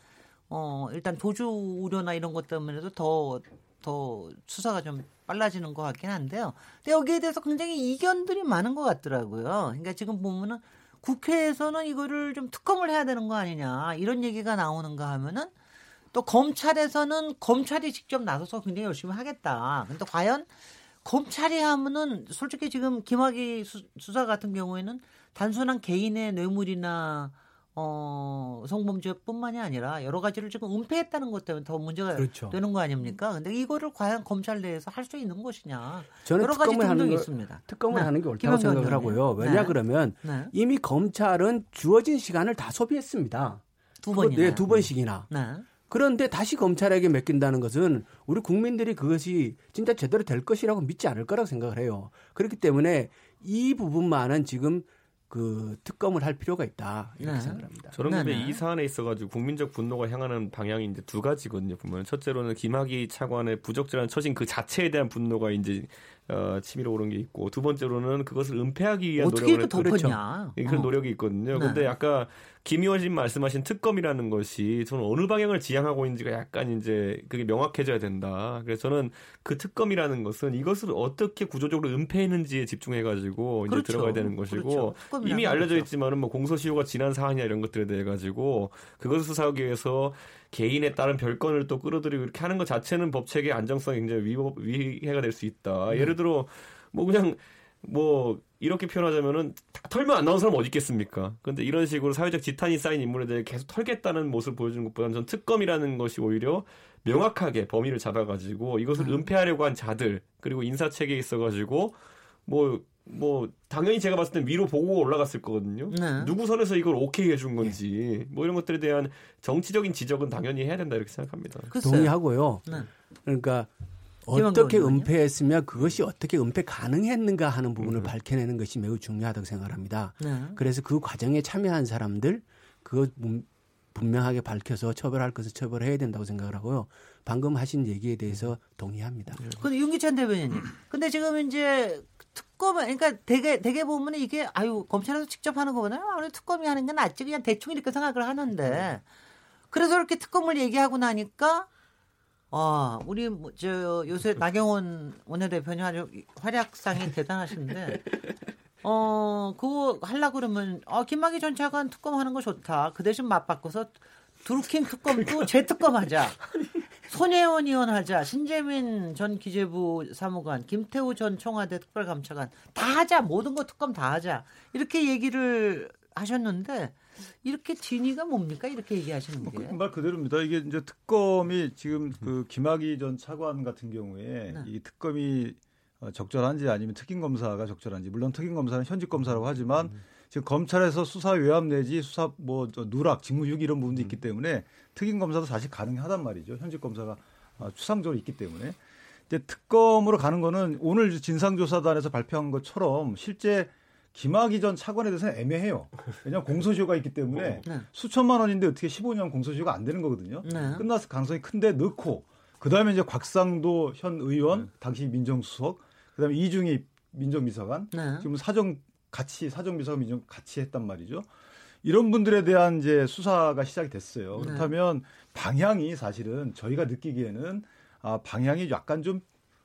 어 일단 도주 우려나 이런 것 때문에도 더더 수사가 좀 빨라지는 것 같긴 한데요. 근데 여기에 대해서 굉장히 이견들이 많은 것 같더라고요. 그러니까 지금 보면은 국회에서는 이거를 좀 특검을 해야 되는 거 아니냐 이런 얘기가 나오는가 하면은 또 검찰에서는 검찰이 직접 나서서 굉장히 열심히 하겠다. 근데 과연 검찰이 하면은 솔직히 지금 김학의 수, 수사 같은 경우에는 단순한 개인의 뇌물이나 어, 성범죄뿐만이 아니라 여러 가지를 지금 은폐했다는 것 때문에 더 문제가 그렇죠. 되는 거 아닙니까? 근데 이거를 과연 검찰 내에서 할 수 있는 것이냐? 저는 여러 가지 특검을 하는 등등이 거- 있습니다. 특검을 네. 하는 게 옳다고 생각을. 하고요. 왜냐 네. 그러면 네. 이미 검찰은 주어진 시간을 다 소비했습니다. 두 번이나. 네, 두 번씩이나. 네. 그런데 다시 검찰에게 맡긴다는 것은 우리 국민들이 그것이 진짜 제대로 될 것이라고 믿지 않을 거라고 생각을 해요. 그렇기 때문에 이 부분만은 지금 그 특검을 할 필요가 있다 이렇게 네. 생각합니다. 저는 네네. 근데 이 사안에 있어가지고 국민적 분노가 향하는 방향이 이제 두 가지거든요. 보면 첫째로는 김학의 차관의 부적절한 처신 그 자체에 대한 분노가 이제 어, 치밀어 오른 게 있고 두 번째로는 그것을 은폐하기 위한 어떻게 노력을 했 덮었냐? 예, 그런 어. 노력이 있거든요. 네. 근데 아까 김 의원님 말씀하신 특검이라는 것이 저는 어느 방향을 지향하고 있는지가 약간 이제 그게 명확해져야 된다. 그래서 저는 그 특검이라는 것은 이것을 어떻게 구조적으로 은폐했는지에 집중해가지고 이제 그렇죠. 들어가야 되는 것이고 그렇죠. 이미 알려져. 있지만은 뭐 공소시효가 지난 사안이나 이런 것들에 대해 가지고 그것을 수사하기 위해서 개인에 따른 별건을 또 끌어들이고 이렇게 하는 것 자체는 법 체계 안정성에 굉장히 위법 위해가 될 수 있다. 음. 예를 들어 뭐 그냥 뭐 이렇게 표현하자면은 다 털면 안 나온 사람 어디 있겠습니까? 근데 이런 식으로 사회적 지탄이 쌓인 인물에 대해 계속 털겠다는 모습을 보여주는 것보다는 전 특검이라는 것이 오히려 명확하게 범위를 잡아가지고 이것을 음. 은폐하려고 한 자들 그리고 인사 체계에 있어가지고 뭐 뭐 당연히 제가 봤을 땐 위로 보고 올라갔을 거거든요. 네. 누구 선에서 이걸 오케이 해준 건지 뭐 이런 것들에 대한 정치적인 지적은 당연히 해야 된다 이렇게 생각합니다. 글쎄요. 동의하고요. 네. 그러니까 어떻게? 은폐했으면 그것이 어떻게 은폐 가능했는가 하는 부분을 음. 밝혀내는 것이 매우 중요하다고 생각합니다. 네. 그래서 그 과정에 참여한 사람들 그거 분- 분명하게 밝혀서 처벌할 것을 처벌해야 된다고 생각을 하고요. 방금 하신 얘기에 대해서 동의합니다. 근데 윤기찬 대변인님. 근데 지금 이제 특검, 그러니까 되게, 되게 보면 이게, 아유, 검찰에서 직접 하는 거보다는 아무래도 특검이 하는 게 낫지. 그냥 대충 이렇게 생각을 하는데. 그래서 이렇게 특검을 얘기하고 나니까, 아, 우리, 뭐, 저, 요새 나경원 원내대표님 아주 활약상이 대단하신데, 어, 그거 하려고 그러면, 어, 김학의 전 차관 특검 하는 거 좋다. 그 대신 맞바꿔서 두루킹 특검도 재특검 하자. 손혜원 의원 하자. 신재민 전 기재부 사무관, 김태우 전 청와대 특별감찰관 다 하자. 모든 거 특검 다 하자. 이렇게 얘기를 하셨는데 이렇게 진위가 뭡니까? 이렇게 얘기하시는 뭐 게. 그말 그대로입니다. 이게 이제 특검이 지금 그 김학의 전 차관 같은 경우에 네. 이 특검이 어, 적절한지 아니면 특임 검사가 적절한지 물론 특임 검사는 현직 검사라고 하지만 지금 검찰에서 수사 외압 내지 수사 뭐저 누락 직무유기 이런 부분도 있기 때문에 특임 검사도 사실 가능하단 말이죠. 현직 검사가 어, 추상적으로 있기 때문에 이제 특검으로 가는 거는 오늘 진상조사단에서 발표한 것처럼 실제 김학의 전 차관에 대해서는 애매해요. 왜냐하면 공소시효가 있기 때문에 네. 수천만 원인데 어떻게 15년 공소시효가 안 되는 거거든요. 네. 끝났을 가능성이 큰데 넣고 그다음에 이제 곽상도 현 의원 당시 민정수석 그다음에 이중희 민정비서관 네. 지금 사정 같이 사정비서관 민정 같이 했단 말이죠. 이런 분들에 대한 이제 수사가 시작이 됐어요. 네. 그렇다면 방향이 사실은 저희가 느끼기에는 아 방향이 약간 좀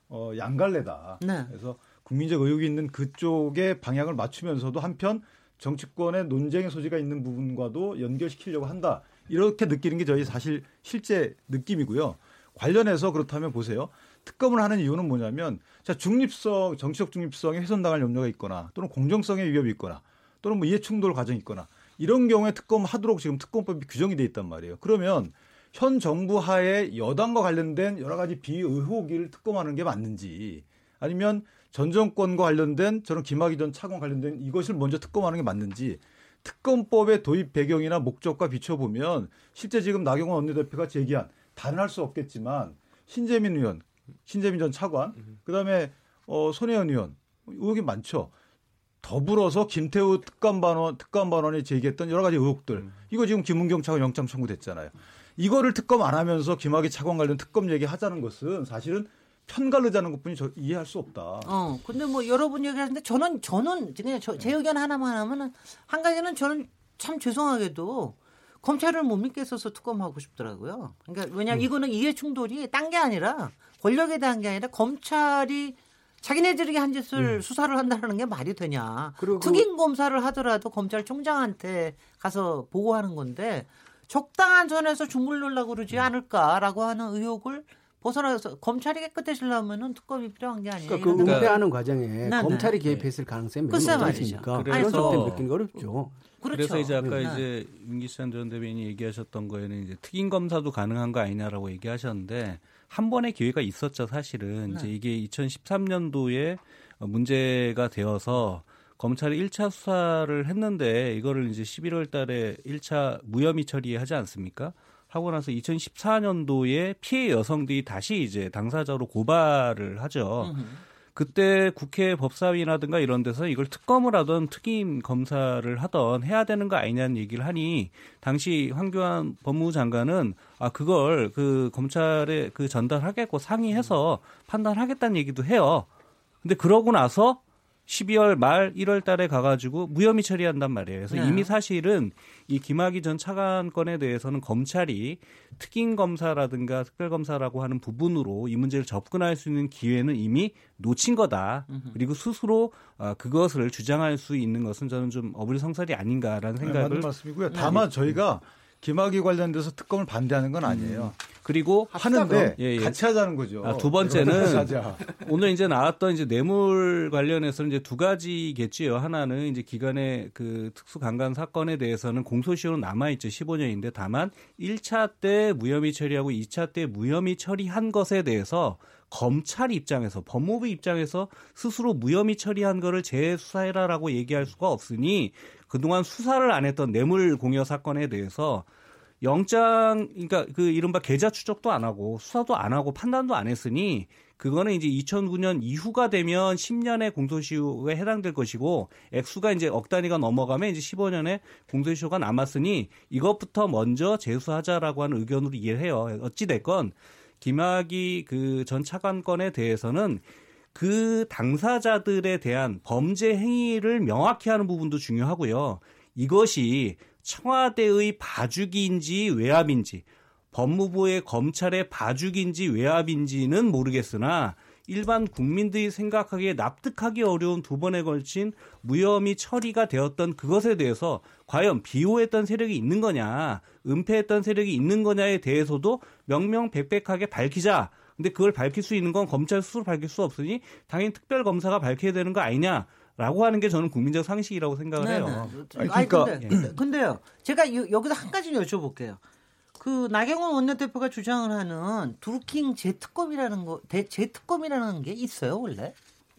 어, 양갈래다. 네. 그래서 국민적 의혹이 있는 그쪽에 방향을 맞추면서도 한편 정치권의 논쟁의 소지가 있는 부분과도 연결시키려고 한다. 이렇게 느끼는 게 저희 사실 실제 느낌이고요. 관련해서 그렇다면 보세요. 특검을 하는 이유는 뭐냐면 자 중립성, 정치적 중립성에 훼손당할 염려가 있거나 또는 공정성에 위협이 있거나 또는 뭐 이해충돌 과정이 있거나 이런 경우에 특검 하도록 지금 특검법이 규정이 돼 있단 말이에요. 그러면 현 정부 하에 여당과 관련된 여러 가지 비의혹을 특검하는 게 맞는지 아니면 전 정권과 관련된 저런 김학의 전 차관 관련된 이것을 먼저 특검하는 게 맞는지 특검법의 도입 배경이나 목적과 비춰보면 실제 지금 나경원 원내대표가 제기한 단언할 수 없겠지만 신재민 의원, 신재민 전 차관, 그다음에 어, 손혜원 의원 의혹이 많죠. 더불어서 김태우 특감반원 특감반원이 제기했던 여러 가지 의혹들 이거 지금 김은경 차관 영장 청구됐잖아요. 이거를 특검 안 하면서 김학의 차관 관련 특검 얘기 하자는 것은 사실은 편가르자는 것뿐이 저 이해할 수 없다. 어, 근데 뭐 여러분 얘기하는데 저는 저는 그냥 저, 제 의견 하나만 하면은 한 가지는 저는 참 죄송하게도 검찰을 못 믿겠어서 특검하고 싶더라고요. 그러니까 왜냐면 이거는 이해 충돌이 딴 게 아니라 권력에 대한 게 아니라 검찰이 자기네들이 한 짓을 수사를 한다는 게 말이 되냐. 그리고 특임 검사를 하더라도 검찰총장한테 가서 보고하는 건데 적당한 선에서 주물 놀라고 그러지 않을까라고 하는 의혹을 벗어나서 검찰이 깨끗해지려면은 특검이 필요한 게 아니에요. 그러니까 그 은폐하는 과정에 네, 검찰이 네. 개입했을 가능성이 매우 말이죠. 높으니까 속된 느끼는 거 어렵죠. 그렇죠. 그래서 이제 아까 네. 이제 윤기찬 전 대변인이 얘기하셨던 거에는 이제 특임 검사도 가능한 거 아니냐라고 얘기하셨는데 한 번의 기회가 있었죠 사실은 이제 이게 2013년도에 문제가 되어서 검찰이 1차 수사를 했는데 이거를 이제 11월 달에 1차 무혐의 처리하지 않습니까? 하고 나서 2014년도에 피해 여성들이 다시 이제 당사자로 고발을 하죠. 그때 국회 법사위라든가 이런 데서 이걸 특검을 하던 특임 검사를 하던 해야 되는 거 아니냐는 얘기를 하니 당시 황교안 법무부 장관은 아 그걸 그 검찰에 그 전달하겠고 상의해서 판단하겠다는 얘기도 해요. 근데 그러고 나서 12월 말 1월 달에 가가지고 무혐의 처리한단 말이에요. 그래서 네. 이미 사실은 이 김학의 전 차관 건에 대해서는 검찰이 특임 검사라든가 특별 검사라고 하는 부분으로 이 문제를 접근할 수 있는 기회는 이미 놓친 거다. 그리고 스스로 어, 그것을 주장할 수 있는 것은 저는 좀 어불성설이 아닌가라는 네, 생각을 맞는 말씀이고요. 다만 저희가 김학의 관련돼서 특검을 반대하는 건 아니에요. 그리고 하는데 예, 예. 같이 하자는 거죠. 아, 두 번째는. 오늘 이제 나왔던 이제 뇌물 관련해서는 이제 두 가지겠지요. 하나는 이제 기간의 그 특수 강간 사건에 대해서는 공소시효는 남아 있죠. 15년인데 다만 1차 때 무혐의 처리하고 2차 때 무혐의 처리한 것에 대해서 검찰 입장에서 법무부 입장에서 스스로 무혐의 처리한 거를 재수사해라라고 얘기할 수가 없으니 그동안 수사를 안 했던 뇌물 공여 사건에 대해서 영장 그러니까 그 이른바 계좌 추적도 안 하고 수사도 안 하고 판단도 안 했으니 그거는 이제 2009년 이후가 되면 10년의 공소시효에 해당될 것이고 액수가 이제 억 단위가 넘어가면 이제 15년의 공소시효가 남았으니 이것부터 먼저 재수하자라고 하는 의견으로 이해를 해요. 어찌 됐건 김학의 그전 차관 건에 대해서는 그 당사자들에 대한 범죄 행위를 명확히 하는 부분도 중요하고요. 이것이 청와대의 봐주기인지 외압인지 법무부의 검찰의 봐주기인지 외압인지는 모르겠으나 일반 국민들이 생각하기에 납득하기 어려운 두 번에 걸친 무혐의 처리가 되었던 그것에 대해서 과연 비호했던 세력이 있는 거냐, 은폐했던 세력이 있는 거냐에 대해서도 명명백백하게 밝히자. 근데 그걸 밝힐 수 있는 건 검찰 스스로 밝힐 수 없으니 당연히 특별 검사가 밝혀야 되는 거 아니냐 라고 하는 게 저는 국민적 상식이라고 생각을 해요. 아니, 아니, 그러니까- 근데, 근데, 근데요. 제가 요- 여기서 한 가지 여쭤볼게요. 그 나경원 원내대표가 주장을 하는 두루킹 재특검이라는 거, 대, 재특검이라는 게 있어요 원래?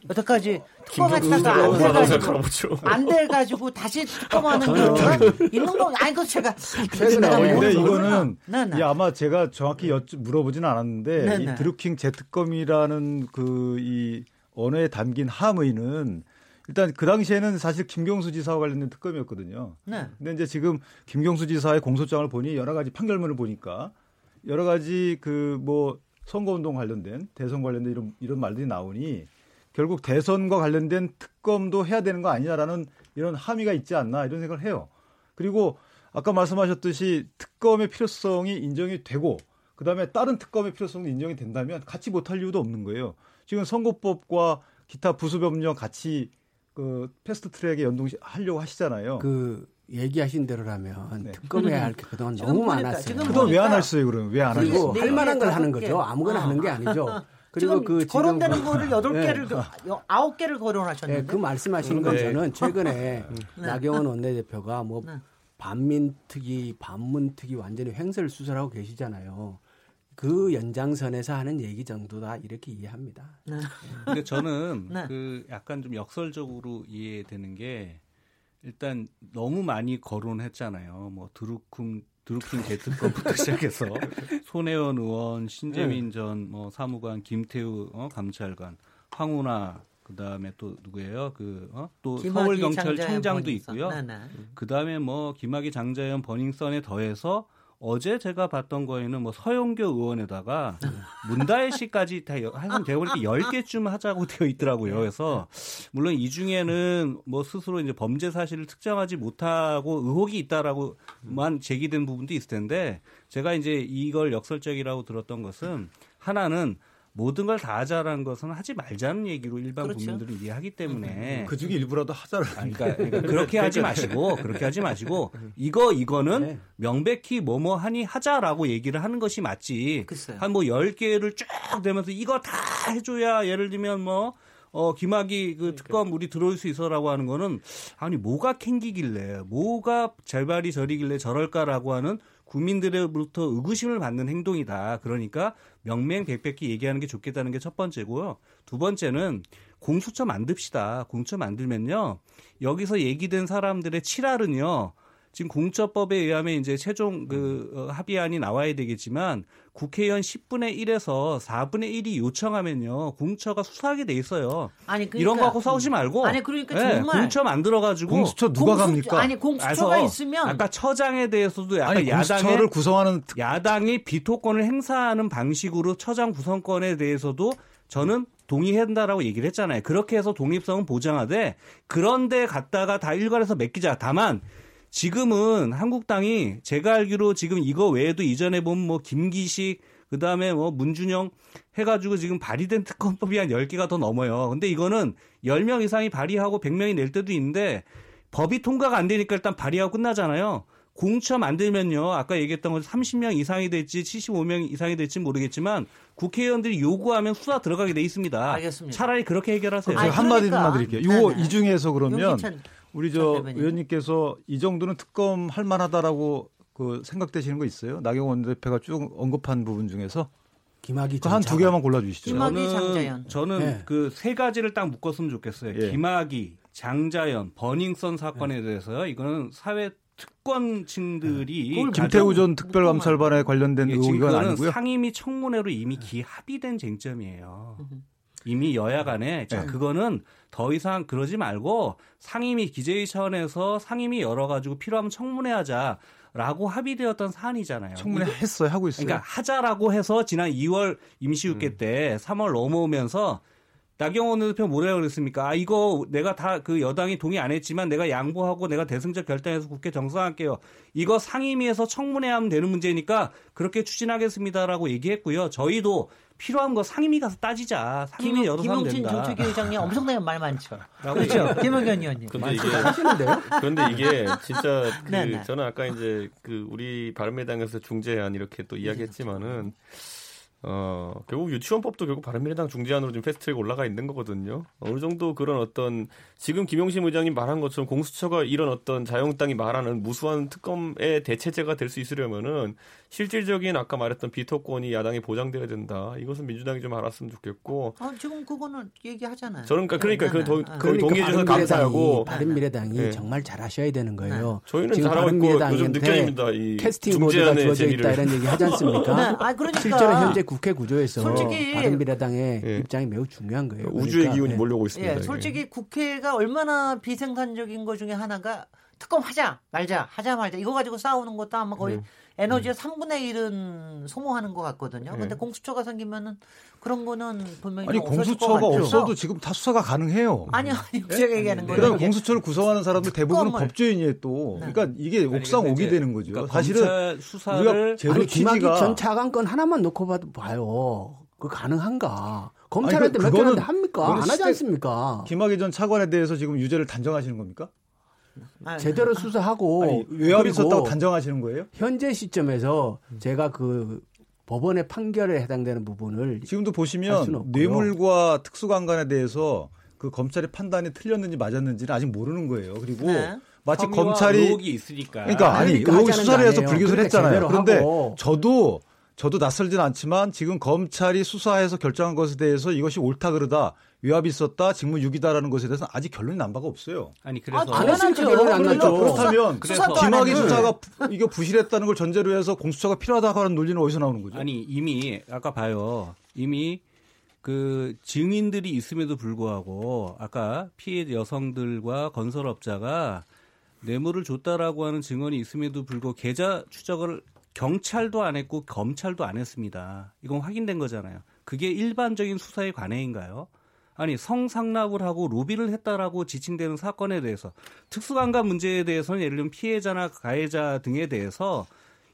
여태까지 특검했다가 안 돼가지고 알아보죠. 안 돼가지고 다시 특검하는 경우는 있는 거 아니 그 제가 근데. 이거는 네, 네. 이 아마 제가 정확히 여쭈, 물어보지는 않았는데 네, 이 네. 드루킹 재특검이라는 그 이 언어에 담긴 함의는 일단 그 당시에는 사실 김경수 지사와 관련된 특검이었거든요. 네. 근데 이제 지금 김경수 지사의 공소장을 보니 여러 가지 판결문을 보니까 여러 가지 그 뭐 선거운동 관련된 대선 관련된 이런 이런 말들이 나오니 결국 대선과 관련된 특검도 해야 되는 거 아니냐라는 이런 함의가 있지 않나 이런 생각을 해요. 그리고 아까 말씀하셨듯이 특검의 필요성이 인정이 되고 그다음에 다른 특검의 필요성도 인정이 된다면 같이 못할 이유도 없는 거예요. 지금 선거법과 기타 부수법령 같이 그 패스트 트랙에 연동하려고 하시잖아요. 그 얘기하신 대로라면 네. 특검해야 할 게 그동안 너무 보니까 많았어요. 그동안 왜 안 했어요, 그러면? 왜안네할 만한 걸 개, 하는 거죠. 개. 아무거나 어. 하는 게 아니죠. 그리고 지금 그 거론되는 거를 여덟 네. 개를 아홉 개를 네, 거론하셨는데 그 말씀하신 건 네. 저는 최근에 네. 나경원 원내대표가 뭐 네. 반민특위, 반문특위 완전히 횡설 수설하고 계시잖아요. 그 연장선에서 하는 얘기 정도다 이렇게 이해합니다. 네. 근데 저는 네. 그 약간 좀 역설적으로 이해되는 게 일단 너무 많이 거론했잖아요. 뭐 드루킹 드루킹 제트건부터 시작해서 손혜원 의원, 신재민 전 뭐 사무관, 김태우 어, 감찰관, 황운하 그다음에 또 누구예요? 그또 김학의, 서울 경찰청장도 장자연, 있고요. 네, 네. 그다음에 뭐 김학의 장자연 버닝썬에 더해서 어제 제가 봤던 거에는 뭐 서영교 의원에다가 문다혜 씨까지 다 여- 하여튼 제가 보니까 10개쯤 하자고 되어 있더라고요. 그래서 물론 이 중에는 뭐 스스로 이제 범죄 사실을 특정하지 못하고 의혹이 있다라고만 제기된 부분도 있을 텐데 제가 이제 이걸 역설적이라고 들었던 것은 하나는 모든 걸 다 하자라는 것은 하지 말자는 얘기로 일반 그렇죠. 국민들은 이해하기 때문에 그 중에 일부라도 하자를 아니, 그러니까, 그러니까 그렇게 하지 마시고 그렇게 하지 마시고 이거 이거는 네. 명백히 뭐뭐 하니 하자라고 얘기를 하는 것이 맞지. 글쎄요. 한뭐 10개를 쫙 되면서 이거 다 해줘야 예를 들면 뭐 어, 김학이 그 특검 우리 들어올 수 있어라고 하는 거는 아니 뭐가 캥기길래 뭐가 절발이 저리길래 저럴까라고 하는 국민들로부터 의구심을 받는 행동이다. 그러니까 명명백백히 얘기하는 게 좋겠다는 게 첫 번째고요. 두 번째는 공수처 만듭시다. 공수처 만들면요. 여기서 얘기된 사람들의 칠할은요. 지금 공처법에 의하면 이제 최종 그 어, 합의안이 나와야 되겠지만 국회의원 10분의 1에서 4분의 1이 요청하면요 공처가 수사하게 돼 있어요. 아니 그러니까 이런 거 갖고 싸우지 말고 아니, 그러니까 예, 정말 공처 만들어 가지고 공수처 누가 공수- 갑니까? 아니 공수처가 있으면 아까 처장에 대해서도 약간 아니 야당의 공수처를 구성하는 특- 야당이 비토권을 행사하는 방식으로 처장 구성권에 대해서도 저는 동의한다라고 얘기를 했잖아요. 그렇게 해서 독립성은 보장하되 그런데 갔다가 다 일괄해서 맡기자. 다만 지금은 한국당이 제가 알기로 지금 이거 외에도 이전에 보면 뭐 김기식 그다음에 뭐 문준영 해가지고 지금 발의된 특검법이 한 10개가 더 넘어요. 근데 이거는 10명 이상이 발의하고 100명이 낼 때도 있는데 법이 통과가 안 되니까 일단 발의하고 끝나잖아요. 공처 만들면요. 아까 얘기했던 건 30명 이상이 될지 75명 이상이 될지 모르겠지만 국회의원들이 요구하면 수사 들어가게 돼 있습니다. 알겠습니다. 차라리 그렇게 해결하세요. 제가 아니, 한마디만 그러니까. 드릴게요. 요 네네. 이 중에서 그러면 용기찬 우리 저. 의원님께서 이 정도는 특검 할 만하다라고 그 생각되시는 거 있어요? 나경원 대표가 쭉 언급한 부분 중에서 김학의 그한두전 개만 골라 주시죠. 김학- 김학의, 장자연. 저는 네. 그세 가지를 딱 묶었으면 좋겠어요. 예. 김학의, 장자연, 버닝썬 사건에 대해서요. 이거는 사회 특권층들이 그걸 김태우 전 특별감찰반에 관련된 예, 그거는 아니고요. 상임위 청문회로 이미 기합의된 쟁점이에요. 이미 여야 간에 자 그거는 더 이상 그러지 말고 상임위 기재위 차원에서 상임위 열어가지고 필요하면 청문회 하자 라고 합의되었던 사안이잖아요. 청문회 했어요. 하고 있어요. 그러니까 하자라고 해서 지난 2월 임시국회 때 3월 넘어오면서 나경원 대표 뭐라고 그랬습니까? 아 이거 내가 다 그 여당이 동의 안 했지만 내가 양보하고 내가 대승적 결단해서 국회 정상할게요. 이거 상임위에서 청문회 하면 되는 문제니까 그렇게 추진하겠습니다라고 얘기했고요. 저희도 필요한 거 상임위 가서 따지자. 상임위 열어서 하면 김용진 된다. 정책위 의장님 엄청나게 말 많죠. 그렇죠. 김영현 의원님. 근데 이게 하시는데요? 그런데 이게 진짜 그 네, 네. 저는 아까 이제 그 우리 바른미래당에서 중재안 이렇게 또 이야기했지만은 어 결국 유치원법도 결국 바른미래당 중재안으로 지금 패스트트랙 올라가 있는 거거든요. 어느 정도 그런 어떤 지금 김용심 의장님 말한 것처럼 공수처가 이런 어떤 자유한국당이 말하는 무수한 특검의 대체제가 될 수 있으려면은 실질적인 아까 말했던 비토권이 야당이 보장돼야 된다. 이것은 민주당이 좀 알았으면 좋겠고 아, 지금 그거는 얘기하잖아요. 저는 그러니까 그러니까 그 도- 네, 네. 그 동의해 주셔서 감사하고 바른미래당이 네. 정말 잘하셔야 되는 거예요. 저희는 지금 잘하고 있고 요즘 바른미래당한테 느껴집니다. 이 캐스팅 보드가 중재안의 주어져 재미를. 있다 이런 얘기 하지 않습니까? 네, 아, 그러니까. 실제로 현재 국회 구조에서 솔직히 바른미래당의 예. 입장이 매우 중요한 거예요. 우주의 그러니까, 기운이 예. 몰려오고 있습니다. 예, 이게. 솔직히 국회가 얼마나 비생산적인 것 중에 하나가 특검 하자 말자 하자 말자 이거 가지고 싸우는 것도 아마 거의 네. 에너지의 3분의 1은 소모하는 것 같거든요. 근데 공수처가 생기면은 그런 거는 분명히 아니 공수처가. 없어도 지금 다 수사가 가능해요. 아니 아니 제가 얘기하는 거예요. 그다음에 이게. 공수처를 구성하는 사람들 대부분은 특검을. 법조인이에요 또. 네. 그러니까 이게 옥상 아니, 오기 이제 되는 거죠. 그러니까 사실은 수사를 우리가 제도 아니 김학의 전 차관 건 하나만 놓고 봐도 봐요. 그 가능한가? 검찰한테 그- 그거는- 합니까? 안 하지 않습니까? 김학의 전 차관에 대해서 지금 유죄를 단정하시는 겁니까? 아니, 제대로 수사하고 아니 외압이 있었다고 단정하시는 거예요? 현재 시점에서 제가 그 법원의 판결에 해당되는 부분을 지금도 보시면. 뇌물과 특수강간에 대해서 그 검찰의 판단이 틀렸는지 맞았는지는 아직 모르는 거예요. 그리고 네. 마치 검찰이 의혹이 있으니까. 그러니까 아니 그러니까 의혹 수사를 거 해서. 불기소를 그러니까 했잖아요. 그런데 하고. 저도 저도 낯설진 않지만 지금 검찰이 수사해서 결정한 것에 대해서 이것이 옳다 그르다 위압이 있었다 직무 유기다라는 것에 대해서는 아직 결론이 난 바가 없어요. 아니 그래서 아, 안 했으니까 결론이 안 났죠. 그렇다면 김학의. 수사가 부- 이거 부실했다는 걸 전제로 해서 공수처가 필요하다고 하는 논리는 어디서 나오는 거죠? 아니 이미 아까 봐요. 이미 그 증인들이 있음에도 불구하고 아까 피해 여성들과 건설업자가 뇌물을 줬다라고 하는 증언이 있음에도 불구하고 계좌 추적을 경찰도 안 했고 검찰도 안 했습니다. 이건 확인된 거잖아요. 그게 일반적인 수사의 관행인가요? 아니 성상납을 하고 로비를 했다라고 지칭되는 사건에 대해서 특수강간 문제에 대해서는 예를 들면 피해자나 가해자 등에 대해서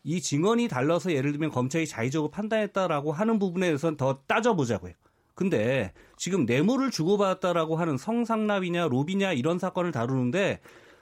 이 증언이 달라서 예를 들면 검찰이 자의적으로 판단했다라고 하는 부분에 대해서는 더 따져보자고요. 근데 지금 뇌물을 주고받았다라고 하는 성상납이냐 로비냐 이런 사건을 다루는데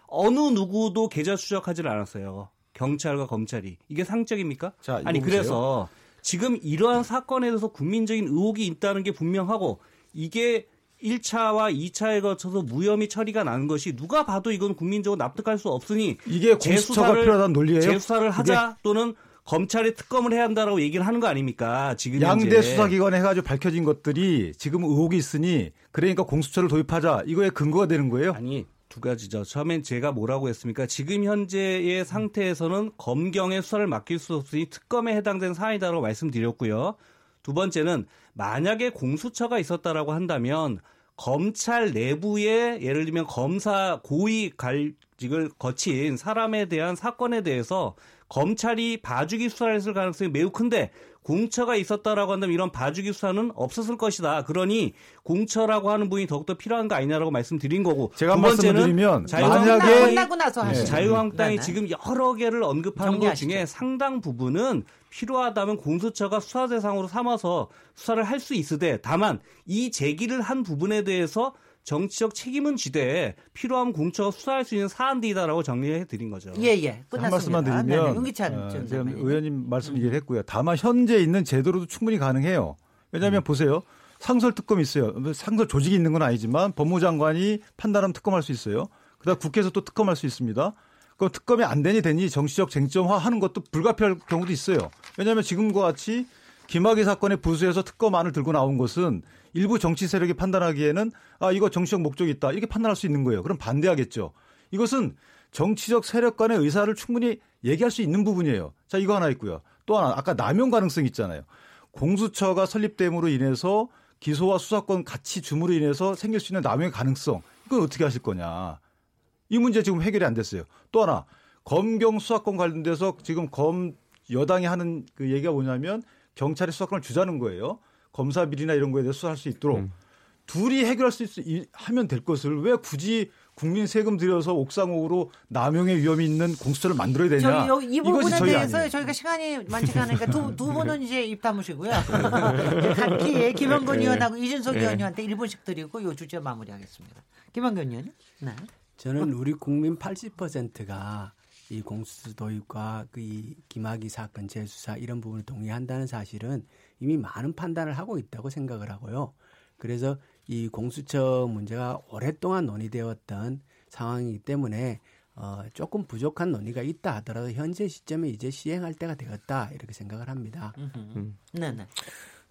어느 누구도 계좌 추적하지를 않았어요. 경찰과 검찰이 이게 상적입니까? 자, 아니. 그래서 지금 이러한 사건에 대해서 국민적인 의혹이 있다는 게 분명하고 이게 1차와 2차에 거쳐서 무혐의 처리가 나는 것이 누가 봐도 이건 국민적으로 납득할 수 없으니 이게 공수처가 필요하다는 논리예요? 재수사를 하자 또는 검찰이 특검을 해야 한다라고 얘기를 하는 거 아닙니까? 지금 양대 현재. 수사기관에 해가지고 밝혀진 것들이 지금 의혹이 있으니 그러니까 공수처를 도입하자 이거에 근거가 되는 거예요. 아니 두 가지죠. 처음엔 제가 뭐라고 했습니까? 지금 현재의 상태에서는 검경의 수사를 맡길 수 없으니 특검에 해당되는 사안이다라고 말씀드렸고요. 두 번째는 만약에 공수처가 있었다라고 한다면 검찰 내부에 예를 들면 검사 고위 갈직을 거친 사람에 대한 사건에 대해서 검찰이 봐주기 수사를 했을 가능성이 매우 큰데 공처가 있었다라고 한다면 이런 봐주기 수사는 없었을 것이다. 그러니 공처라고 하는 분이 더욱더 필요한 거 아니냐라고 말씀드린 거고 제가 두 번째는 드리면 자유한국당이 만약에 하시죠. 자유한국당이 네, 네. 지금 여러 개를 언급하는 것. 중에 상당 부분은 필요하다면 공수처가 수사 대상으로 삼아서 수사를 할 수 있으되 다만 이 제기를 한 부분에 대해서 정치적 책임은 지되 필요하면 공처가 수사할 수 있는 사안들이다라고 정리해 드린 거죠. 예, 예. 끝났습니다. 한 말씀만 네, 네. 드리면 윤기찬 어, 전 지금 장관님. 의원님 말씀 이해를 했고요. 다만 현재 있는 제도로도 충분히 가능해요. 왜냐하면 음. 보세요. 상설 특검이 있어요. 상설 조직이 있는 건 아니지만 법무장관이 판단하면 특검할 수 있어요. 그다음 국회에서 또 특검할 수 있습니다. 그 특검이 안 되니 되니 정치적 쟁점화 하는 것도 불가피할 경우도 있어요. 왜냐하면 지금과 같이 김학의 사건의 부수에서 특검안을 들고 나온 것은 일부 정치 세력이 판단하기에는 아 이거 정치적 목적이 있다 이렇게 판단할 수 있는 거예요. 그럼 반대하겠죠. 이것은 정치적 세력 간의 의사를 충분히 얘기할 수 있는 부분이에요. 자 이거 하나 있고요. 또 하나 아까 남용 가능성 있잖아요. 공수처가 설립됨으로 인해서 기소와 수사권 같이 줌으로 인해서 생길 수 있는 남용의 가능성 이건 어떻게 하실 거냐. 이 문제 지금 해결이 안 됐어요. 또 하나 검경 수사권 관련돼서 지금 검 여당이 하는 그 얘기가 뭐냐면 경찰이 수사권을 주자는 거예요. 검사 비리나 이런 거에 대해서 수사할 수 있도록 음. 둘이 해결할 수 있, 이- 하면 될 것을 왜 굳이 국민 세금 들여서 옥상옥으로 남용의 위험이 있는 공수처를 만들어야 되냐? 저희 이 부분에 저희 대해서 아니에요. 저희가 시간이 많지가 않으니까 두, 두 분은 이제 입 다무시고요. 각기 김영건 네. 의원하고 이준석 네. 의원님한테 1분씩 드리고 이 주제 마무리하겠습니다. 김영건 의원님. 네. 저는 우리 국민 80%가 이 공수처 도입과 그 이 김학의 사건 재수사 이런 부분을 동의한다는 사실은 이미 많은 판단을 하고 있다고 생각을 하고요. 그래서 이 공수처 문제가 오랫동안 논의되었던 상황이기 때문에 어, 조금 부족한 논의가 있다 하더라도 현재 시점에 이제 시행할 때가 되었다 이렇게 생각을 합니다. 네, 네.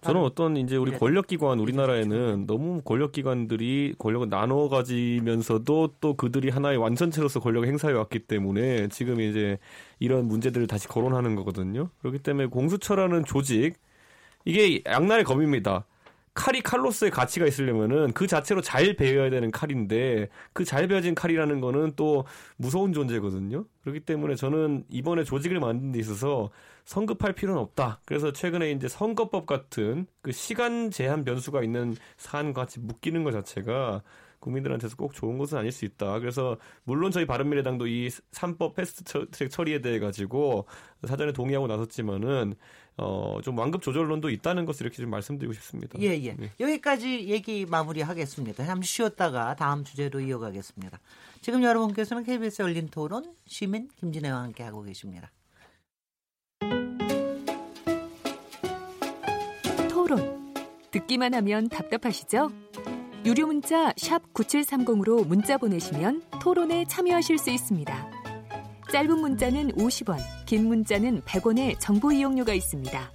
저는 어떤 이제 우리 그래도- 권력기관 우리나라에는 너무 권력기관들이 권력을 나눠 가지면서도 또 그들이 하나의 완전체로서 권력을 행사해 왔기 때문에 지금 이제 이런 문제들을 다시 거론하는 거거든요. 그렇기 때문에 공수처라는 조직 이게 양날의 검입니다. 칼이 칼로서의 가치가 있으려면은 그 자체로 잘 배워야 되는 칼인데 그 잘 배워진 칼이라는 거는 또 무서운 존재거든요. 그렇기 때문에 저는 이번에 조직을 만든 데 있어서 성급할 필요는 없다. 그래서 최근에 이제 선거법 같은 그 시간 제한 변수가 있는 사안과 같이 묶이는 것 자체가 국민들한테서 꼭 좋은 것은 아닐 수 있다. 그래서 물론 저희 바른미래당도 이 3법 패스트 트랙 처리에 대해 가지고 사전에 동의하고 나섰지만은 어 좀 완급 조절론도 있다는 것을 이렇게 좀 말씀드리고 싶습니다. 예, 예. 여기까지 얘기 마무리하겠습니다. 잠시 쉬었다가 다음 주제로 이어가겠습니다. 지금 여러분께서는 KBS 열린 토론 시민 김진애와 함께 하고 계십니다. 토론. 듣기만 하면 답답하시죠? 유료 문자 9730으로 문자 보내시면 토론에 참여하실 수 있습니다. 짧은 문자는 50원, 긴 문자는 100원의 정보 이용료가 있습니다.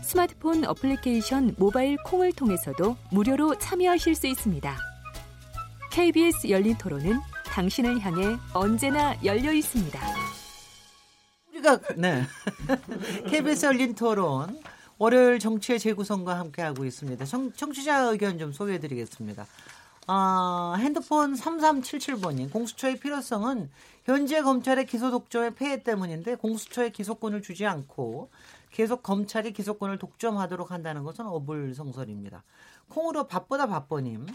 스마트폰 어플리케이션 모바일 콩을 통해서도 무료로 참여하실 수 있습니다. KBS 열린 토론은 당신을 향해 언제나 열려 있습니다. 우리가 네 KBS 열린 토론 월요일 정치의 재구성과 함께하고 있습니다. 청, 청취자 의견 좀 소개해드리겠습니다. 아, 핸드폰 3377번님, 공수처의 필요성은 현재 검찰의 기소 독점의 폐해 때문인데 공수처의 기소권을 주지 않고 계속 검찰이 기소권을 독점하도록 한다는 것은 어불성설입니다. 콩으로 바쁘다 바빠님,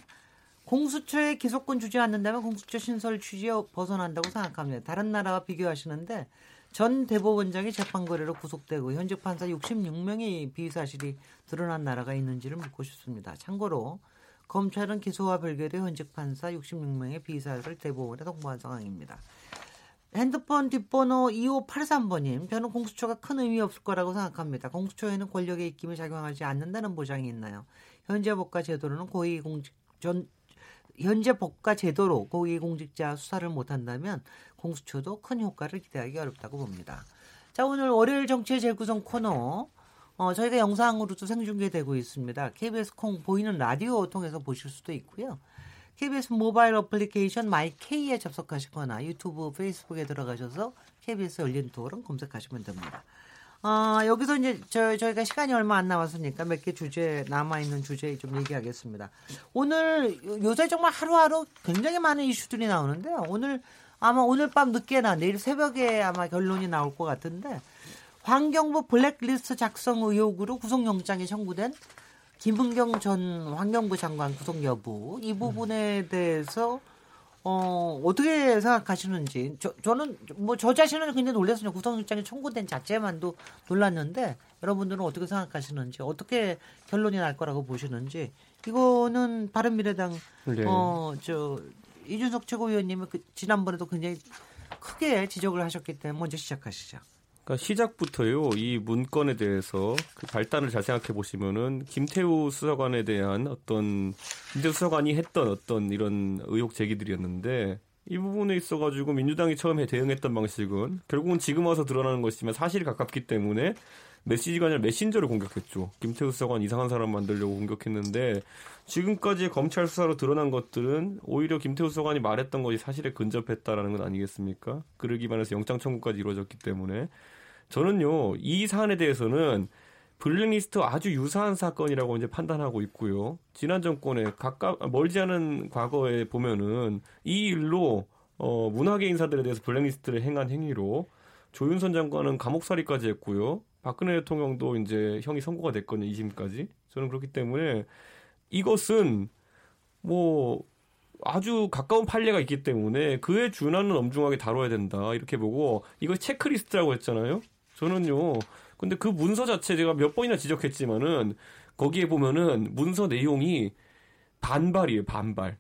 공수처의 기소권 주지 않는다면 공수처 신설 취지에 벗어난다고 생각합니다. 다른 나라와 비교하시는데 전 대법원장이 재판거래로 구속되고 현직 판사 66명이 비사실이 드러난 나라가 있는지를 묻고 싶습니다. 참고로 검찰은 기소와 별개로 현직 판사 66명의 비사를 대법원에 통보한 상황입니다. 핸드폰 뒷번호 2583번님, 저는 공수처가 큰 의미 없을 거라고 생각합니다. 공수처에는 권력의 입김을 작용하지 않는다는 보장이 있나요? 현재 법과 제도로는 고위공직, 전, 현재 법과 제도로 고위공직자 수사를 못한다면 공수처도 큰 효과를 기대하기 어렵다고 봅니다. 자, 오늘 월요일 정치의 재구성 코너. 어, 저희가 영상으로도 생중계되고 있습니다. KBS 콩 보이는 라디오 통해서 보실 수도 있고요. KBS 모바일 어플리케이션 마이K에 접속하시거나 유튜브, 페이스북에 들어가셔서 KBS 열린 토론 검색하시면 됩니다. 어, 여기서 이제 저, 저희가 시간이 얼마 안 남았으니까 몇 개 주제, 남아있는 주제 좀 얘기하겠습니다. 오늘 요새 정말 하루하루 굉장히 많은 이슈들이 나오는데요. 오늘 아마 오늘 밤 늦게나 내일 새벽에 아마 결론이 나올 것 같은데 환경부 블랙리스트 작성 의혹으로 구속영장이 청구된 김은경 전 환경부 장관 구속 여부 이 부분에 대해서 어, 어떻게 생각하시는지. 저, 저는, 뭐, 저 자신은 굉장히 놀랐어요. 구속영장이 청구된 자체만도 놀랐는데, 여러분들은 어떻게 생각하시는지, 어떻게 결론이 날 거라고 보시는지, 이거는 바른미래당, 네. 어, 저, 이준석 최고위원님은 그 지난번에도 굉장히 크게 지적을 하셨기 때문에 먼저 시작하시죠. 그러니까 시작부터요 이 문건에 대해서 그 발단을 잘 생각해 보시면은 김태우 수사관에 대한 어떤 김태우 수사관이 했던 어떤 이런 의혹 제기들이었는데 이 부분에 있어가지고 민주당이 처음에 대응했던 방식은 결국은 지금 와서 드러나는 것이지만 사실이 가깝기 때문에 메시지가 아니라 메신저를 공격했죠. 김태우 수사관 이상한 사람 만들려고 공격했는데 지금까지 검찰 수사로 드러난 것들은 오히려 김태우 수사관이 말했던 것이 사실에 근접했다라는 건 아니겠습니까? 그러기 반해서 영장 청구까지 이루어졌기 때문에 저는요 이 사안에 대해서는 블랙리스트 아주 유사한 사건이라고 이제 판단하고 있고요. 지난 정권에 가까 멀지 않은 과거에 보면은 이 일로 어 문화계 인사들에 대해서 블랙리스트를 행한 행위로 조윤선 장관은 감옥살이까지 했고요. 박근혜 대통령도 이제 형이 선고가 됐거든요. 2심까지. 저는 그렇기 때문에 이것은 뭐 아주 가까운 판례가 있기 때문에 그에 준하는 엄중하게 다뤄야 된다. 이렇게 보고 이거 체크리스트라고 했잖아요. 저는요. 근데 그 문서 자체 제가 몇 번이나 지적했지만은 거기에 보면은 문서 내용이 반발이에요. 반발.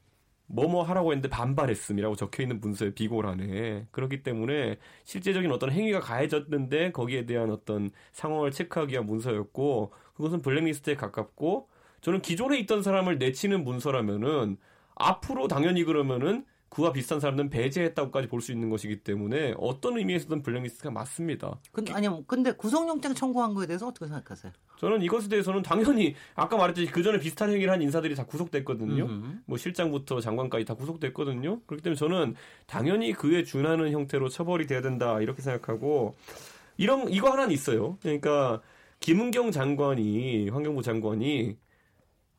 뭐뭐 하라고 했는데 반발했음이라고 적혀 있는 문서의 비고란에 그렇기 때문에 실제적인 어떤 행위가 가해졌는데 거기에 대한 어떤 상황을 체크하기 위한 문서였고 그것은 블랙리스트에 가깝고 저는 기존에 있던 사람을 내치는 문서라면은 앞으로 당연히 그러면은 그와 비슷한 사람들은 배제했다고까지 볼 수 있는 것이기 때문에 어떤 의미에서든 블랙리스트가 맞습니다. 근데 아니 근데 구속영장 청구한 거에 대해서 어떻게 생각하세요? 저는 이것에 대해서는 당연히 아까 말했듯이 그 전에 비슷한 행위를 한 인사들이 다 구속됐거든요. 음흠. 뭐 실장부터 장관까지 다 구속됐거든요. 그렇기 때문에 저는 당연히 그에 준하는 형태로 처벌이 돼야 된다 이렇게 생각하고 이런 이거 하나는 있어요. 그러니까 김은경 장관이 환경부 장관이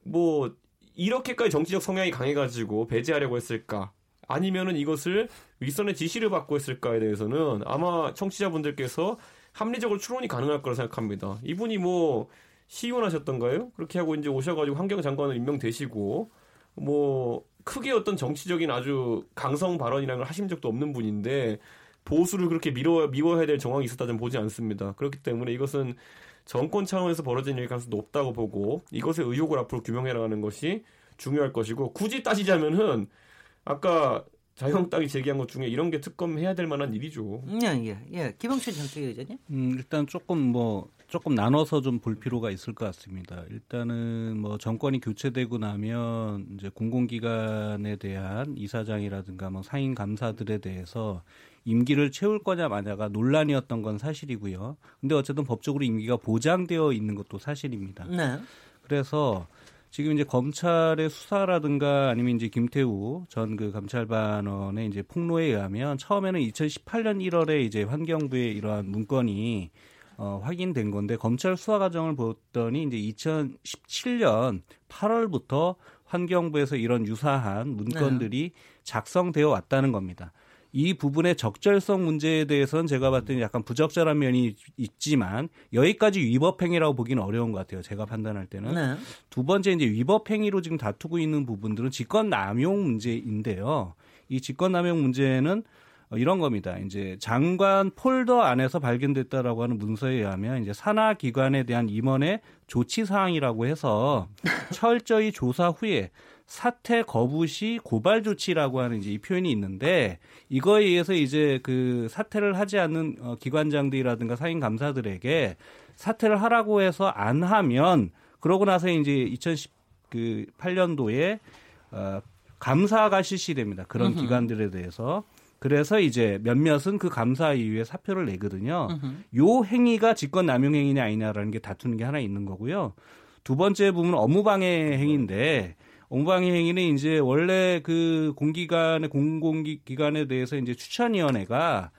뭐 이렇게까지 정치적 성향이 강해가지고 배제하려고 했을까? 아니면은 이것을 윗선의 지시를 받고 했을까에 대해서는 아마 청취자분들께서 합리적으로 추론이 가능할 거라 생각합니다. 이분이 뭐 시의원하셨던가요? 그렇게 하고 이제 오셔가지고 환경장관을 임명되시고 뭐 크게 어떤 정치적인 아주 강성 발언이라는 걸 하신 적도 없는 분인데 보수를 그렇게 미워, 미워해야 될 정황이 있었다 좀 보지 않습니다. 그렇기 때문에 이것은 정권 차원에서 벌어진 일일 가능성이 높다고 보고 이것의 의혹을 앞으로 규명해 나가는 것이 중요할 것이고 굳이 따지자면은 아까 자유한국당이 제기한 것 중에 이런 게 특검해야 될 만한 일이죠. 예, 예, 예. 김영춘 정책위원장님. 음, 일단 조금 뭐 조금 나눠서 좀 볼 필요가 있을 것 같습니다. 일단은 뭐 정권이 교체되고 나면 이제 공공기관에 대한 이사장이라든가 뭐 상임 감사들에 대해서 임기를 채울 거냐 마냐가 논란이었던 건 사실이고요. 근데 어쨌든 법적으로 임기가 보장되어 있는 것도 사실입니다. 네. 그래서 지금 이제 검찰의 수사라든가 아니면 이제 김태우 전 그 감찰반원의 이제 폭로에 의하면 처음에는 2018년 1월에 이제 환경부의 이러한 문건이 어, 확인된 건데 검찰 수사 과정을 보더니 이제 2017년 8월부터 환경부에서 이런 유사한 문건들이 작성되어 왔다는 겁니다. 이 부분의 적절성 문제에 대해서는 제가 봤더니 약간 부적절한 면이 있지만 여기까지 위법 행위라고 보기는 어려운 것 같아요. 제가 판단할 때는 네. 두 번째 이제 위법 행위로 지금 다투고 있는 부분들은 직권 남용 문제인데요. 이 직권 남용 문제는 어, 이런 겁니다. 이제 장관 폴더 안에서 발견됐다라고 하는 문서에 의하면 이제 산하 기관에 대한 임원의 조치 사항이라고 해서 철저히 조사 후에 사퇴 거부 시 고발 조치라고 하는 이제 이 표현이 있는데 이거에 의해서 이제 그 사퇴를 하지 않는 어, 기관장들이라든가 상임 감사들에게 사퇴를 하라고 해서 안 하면 그러고 나서 이제 2018년도에 어, 감사가 실시됩니다. 그런 음흠. 기관들에 대해서. 그래서 이제 몇몇은 그 감사 이후에 사표를 내거든요. 요 행위가 직권 남용 행위냐 아니냐라는 게 다투는 게 하나 있는 거고요. 두 번째 부분은 업무방해 행위인데 업 무방해 행위는 이제 원래 그 공기관의 공공기관에 대해서 이제 추천위원회가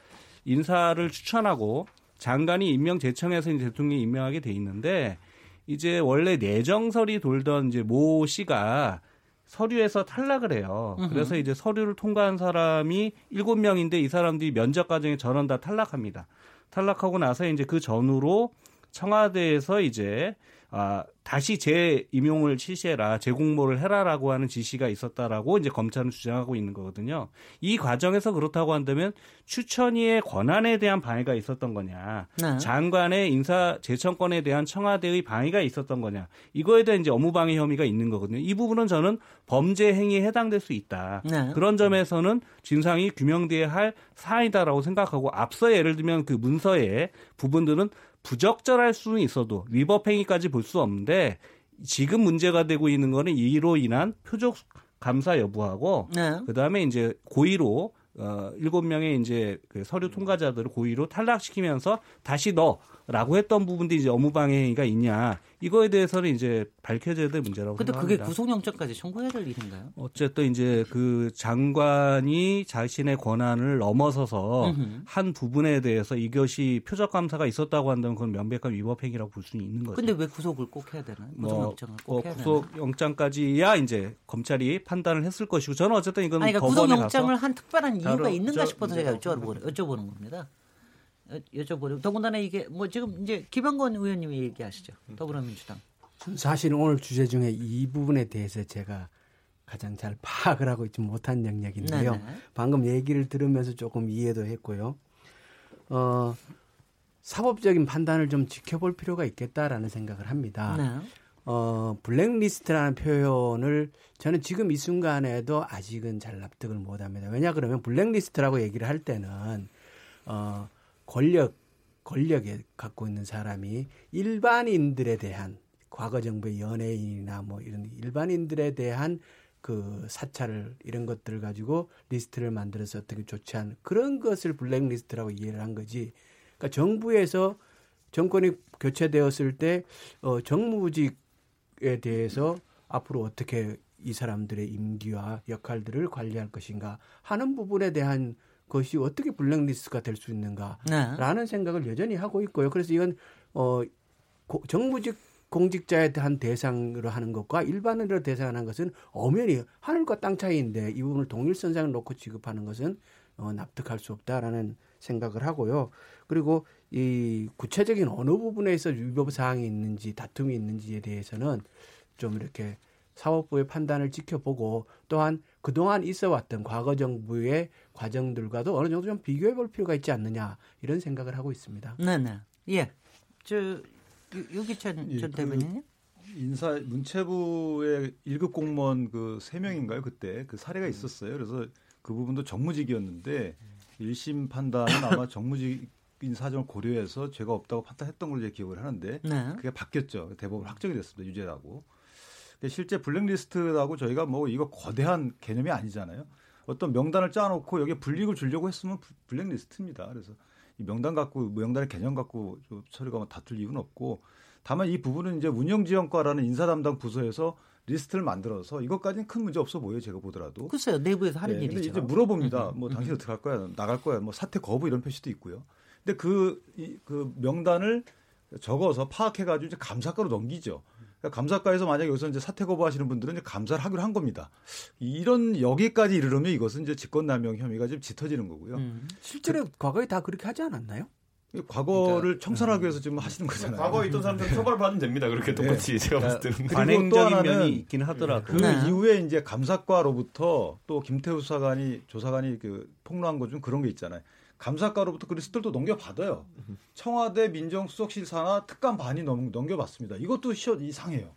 인사를 추천하고 장관이 임명 제청해서 이제 대통령이 임명하게 돼 있는데 이제 원래 내정설이 돌던 이제 모 씨가 서류에서 탈락을 해요. 그래서 이제 서류를 통과한 사람이 일곱 명인데 이 사람들이 면접 과정에 전원 다 탈락합니다. 탈락하고 나서 이제 그 전후로 청와대에서 이제 아, 다시 재임용을 실시해라, 재공모를 해라라고 하는 지시가 있었다라고 이제 검찰은 주장하고 있는 거거든요. 이 과정에서 그렇다고 한다면 추천위의 권한에 대한 방해가 있었던 거냐, 네. 장관의 인사 재청권에 대한 청와대의 방해가 있었던 거냐, 이거에 대한 이제 업무방해 혐의가 있는 거거든요. 이 부분은 저는 범죄 행위에 해당될 수 있다. 네. 그런 점에서는 진상이 규명돼야 할 사안이다라고 생각하고 앞서 예를 들면 그 문서의 부분들은 부적절할 수는 있어도 위법 행위까지 볼 수 없는데 지금 문제가 되고 있는 거는 이로 인한 표적 감사 여부하고 네. 그다음에 이제 고의로 어 일곱 명의 이제 그 서류 통과자들을 고의로 탈락시키면서 다시 넣어 라고 했던 부분들이 이제 업무방해 행위가 있냐 이거에 대해서는 이제 밝혀져야 될 문제라고 근데 그게 생각합니다. 구속영장까지 청구해야 될 일인가요? 어쨌든 이제 그 장관이 자신의 권한을 넘어서서 음흠. 한 부분에 대해서 이것이 표적 감사가 있었다고 한다면 그건 명백한 위법 행위라고 볼 수는 있는 거죠. 근데 왜 구속을 꼭 해야 되나요? 뭐, 구속영장을 꼭 어, 해야 되나요? 구속영장까지야 이제 검찰이 판단을 했을 것이고 저는 어쨌든 이건 아니, 그러니까 구속영장을 한 특별한 이유가 있는가 저- 싶어서 제가 여쭤보는, 여쭤보는 겁니다. 여- 여쭤보려. 더군다나 이게 뭐 지금 이제 김영건 의원님이 얘기하시죠. 더불어민주당. 사실 오늘 주제 중에 이 부분에 대해서 제가 가장 잘 파악을 하고 있지 못한 영역인데요. 네네. 방금 얘기를 들으면서 조금 이해도 했고요. 어, 사법적인 판단을 좀 지켜볼 필요가 있겠다라는 생각을 합니다. 네. 어, 블랙리스트라는 표현을 저는 지금 이 순간에도 아직은 잘 납득을 못 합니다. 왜냐 그러면 블랙리스트라고 얘기를 할 때는 어, 권력 권력에 갖고 있는 사람이 일반인들에 대한 과거 정부의 연예인이나 뭐 이런 일반인들에 대한 그 사찰을 이런 것들을 가지고 리스트를 만들어서 어떻게 조치한 그런 것을 블랙리스트라고 이해를 한 거지. 그러니까 정부에서 정권이 교체되었을 때 어, 정무직에 대해서 앞으로 어떻게 이 사람들의 임기와 역할들을 관리할 것인가 하는 부분에 대한 것이 어떻게 블랙리스트가 될수 네. 있는가라는 생각을 여전히 하고 있고요. 그래서 이건 어 고- 정부직 공직자에 대한 대상으로 하는 것과 일반인으로 대상하는 것은 엄연히 하늘과 땅 차이인데 이 부분을 동일선상을 놓고 취급하는 것은 어, 납득할 수 없다라는 생각을 하고요. 그리고 이 구체적인 어느 부분에서 위법 사항이 있는지 다툼이 있는지에 대해서는 좀 이렇게 사법부의 판단을 지켜보고 또한 그동안 있어 왔던 과거 정부의 과정들과도 어느 정도 좀 비교해 볼 필요가 있지 않느냐 이런 생각을 하고 있습니다. 네 네. 예. 저 유- 유기찬 예, 전 그- 대변인님. 인사 문체부의 1급 공무원 그세 명인가요 그때 그 사례가 있었어요. 그래서 그 부분도 정무직이었는데 1심 판단은 아마 정무직 인 사정을 고려해서 죄가 없다고 판단했던 걸로 제 기억을 하는데 네. 그게 바뀌었죠. 대법원 확정이 됐습니다. 유죄라고. 실제 블랙리스트라고 저희가 뭐 이거 거대한 개념이 아니잖아요. 어떤 명단을 짜놓고 여기에 불이익을 주려고 했으면 블랙리스트입니다. 그래서 이 명단 갖고 명단의 개념 갖고 처리가 뭐 다툴 이유는 없고 다만 이 부분은 이제 운영지원과라는 인사 담당 부서에서 리스트를 만들어서 이것까지는 큰 문제 없어 보여요. 제가 보더라도. 글쎄요. 내부에서 하는 네, 일이죠. 이제 물어봅니다. 뭐 당신 어떻게 할 거야? 나갈 거야? 뭐 사퇴 거부 이런 표시도 있고요. 근데 그, 이, 그 명단을 적어서 파악해가지고 이제 감사과로 넘기죠. 그러니까 감사과에서 만약에 여기서 이제 사퇴 거부하시는 분들은 이제 감사를 하기로 한 겁니다. 이런 여기까지 이르려면 이것은 이제 직권남용 혐의가 좀 짙어지는 거고요. 음. 실제로 과거에 다 그렇게 하지 않았나요? 과거를 그러니까, 청산하기 위해서 지금 하시는 거잖아요. 과거에 있던 사람들은 처벌받으면 됩니다. 그렇게 똑같이 제가 봤을 때는. 그리고 또 관행적인 하나는 면이 있긴 하더라도 그 네. 이후에 이제 감사과로부터 또 김태우 수사관이 조사관이 그 폭로한 것 중 그런 게 있잖아요. 감사과로부터 그 리스트를 또 넘겨받아요. 청와대 민정수석실 산하 특감 반이 넘, 넘겨받습니다. 이것도 시어 이상해요.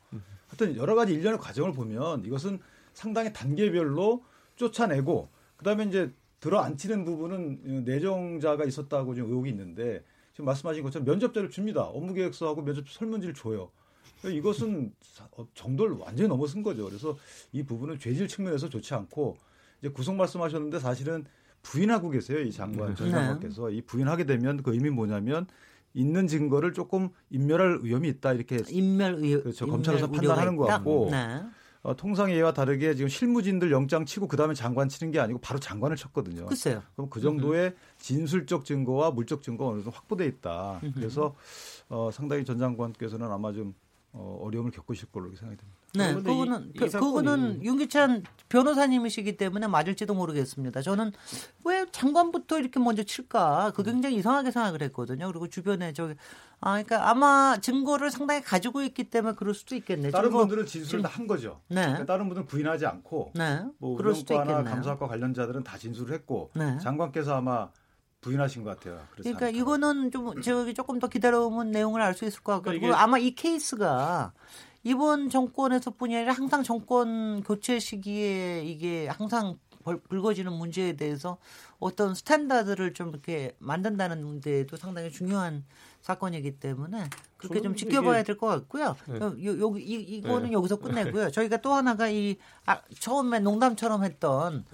하여튼 여러 가지 일련의 과정을 보면 이것은 상당히 단계별로 쫓아내고 그다음에 이제 들어앉히는 부분은 내정자가 있었다고 지금 의혹이 있는데 지금 말씀하신 것처럼 면접자를 줍니다. 업무계획서하고 면접 설문지를 줘요. 이것은 어, 정도를 완전히 넘어선 거죠. 그래서 이 부분은 죄질 측면에서 좋지 않고 이제 구속 말씀하셨는데 사실은 부인하고 계세요. 이 장관 전 네. 장관께서 이 부인하게 되면 그 의미는 뭐냐면 있는 증거를 조금 인멸할 위험이 있다 이렇게 인멸 의 그렇죠. 검찰에서 판단하는 것 같고. 네. 어, 통상의 예와 다르게 지금 실무진들 영장 치고 그 다음에 장관 치는 게 아니고 바로 장관을 쳤거든요. 글쎄요. 그럼 그 정도의 진술적 증거와 물적 증거가 어느 정도 확보돼 있다. 그래서 어, 상당히 전 장관께서는 아마 좀 어, 어려움을 겪으실 걸로 생각이 듭니다. 네, 그거는 이- 이 그- 사건이- 그거는 윤기찬 변호사님이시기 때문에 맞을지도 모르겠습니다. 저는 왜 장관부터 이렇게 먼저 칠까? 그 굉장히 이상하게 생각을 했거든요. 그리고 주변에 저기 아 그러니까 아마 증거를 상당히 가지고 있기 때문에 그럴 수도 있겠네. 다른 증거- 분들은 진술을 다 한 거죠. 네. 그러니까 다른 분들은 부인하지 않고 네. 뭐 그럴 수도 있겠네요. 감사과 관련자들은 다 진술을 했고 네. 장관께서 아마 부인하신 것 같아요. 그래서 그러니까. 이거는 좀 저기 조금 더 기다려보면 내용을 알 수 있을 것 같고 그러니까 아마 이 케이스가 이번 정권에서뿐이 아니라 항상 정권 교체 시기에 이게 항상 벌- 불거지는 문제에 대해서 어떤 standard를 좀 이렇게 만든다는 데에도 상당히 중요한 사건이기 때문에 그렇게 좀 지켜봐야 이게- 될것 같고요. 네. 요, 요, 요- 이, 이거는 네. 여기서 끝내고요. 저희가 또 하나가 이 아, 처음에 농담처럼 했던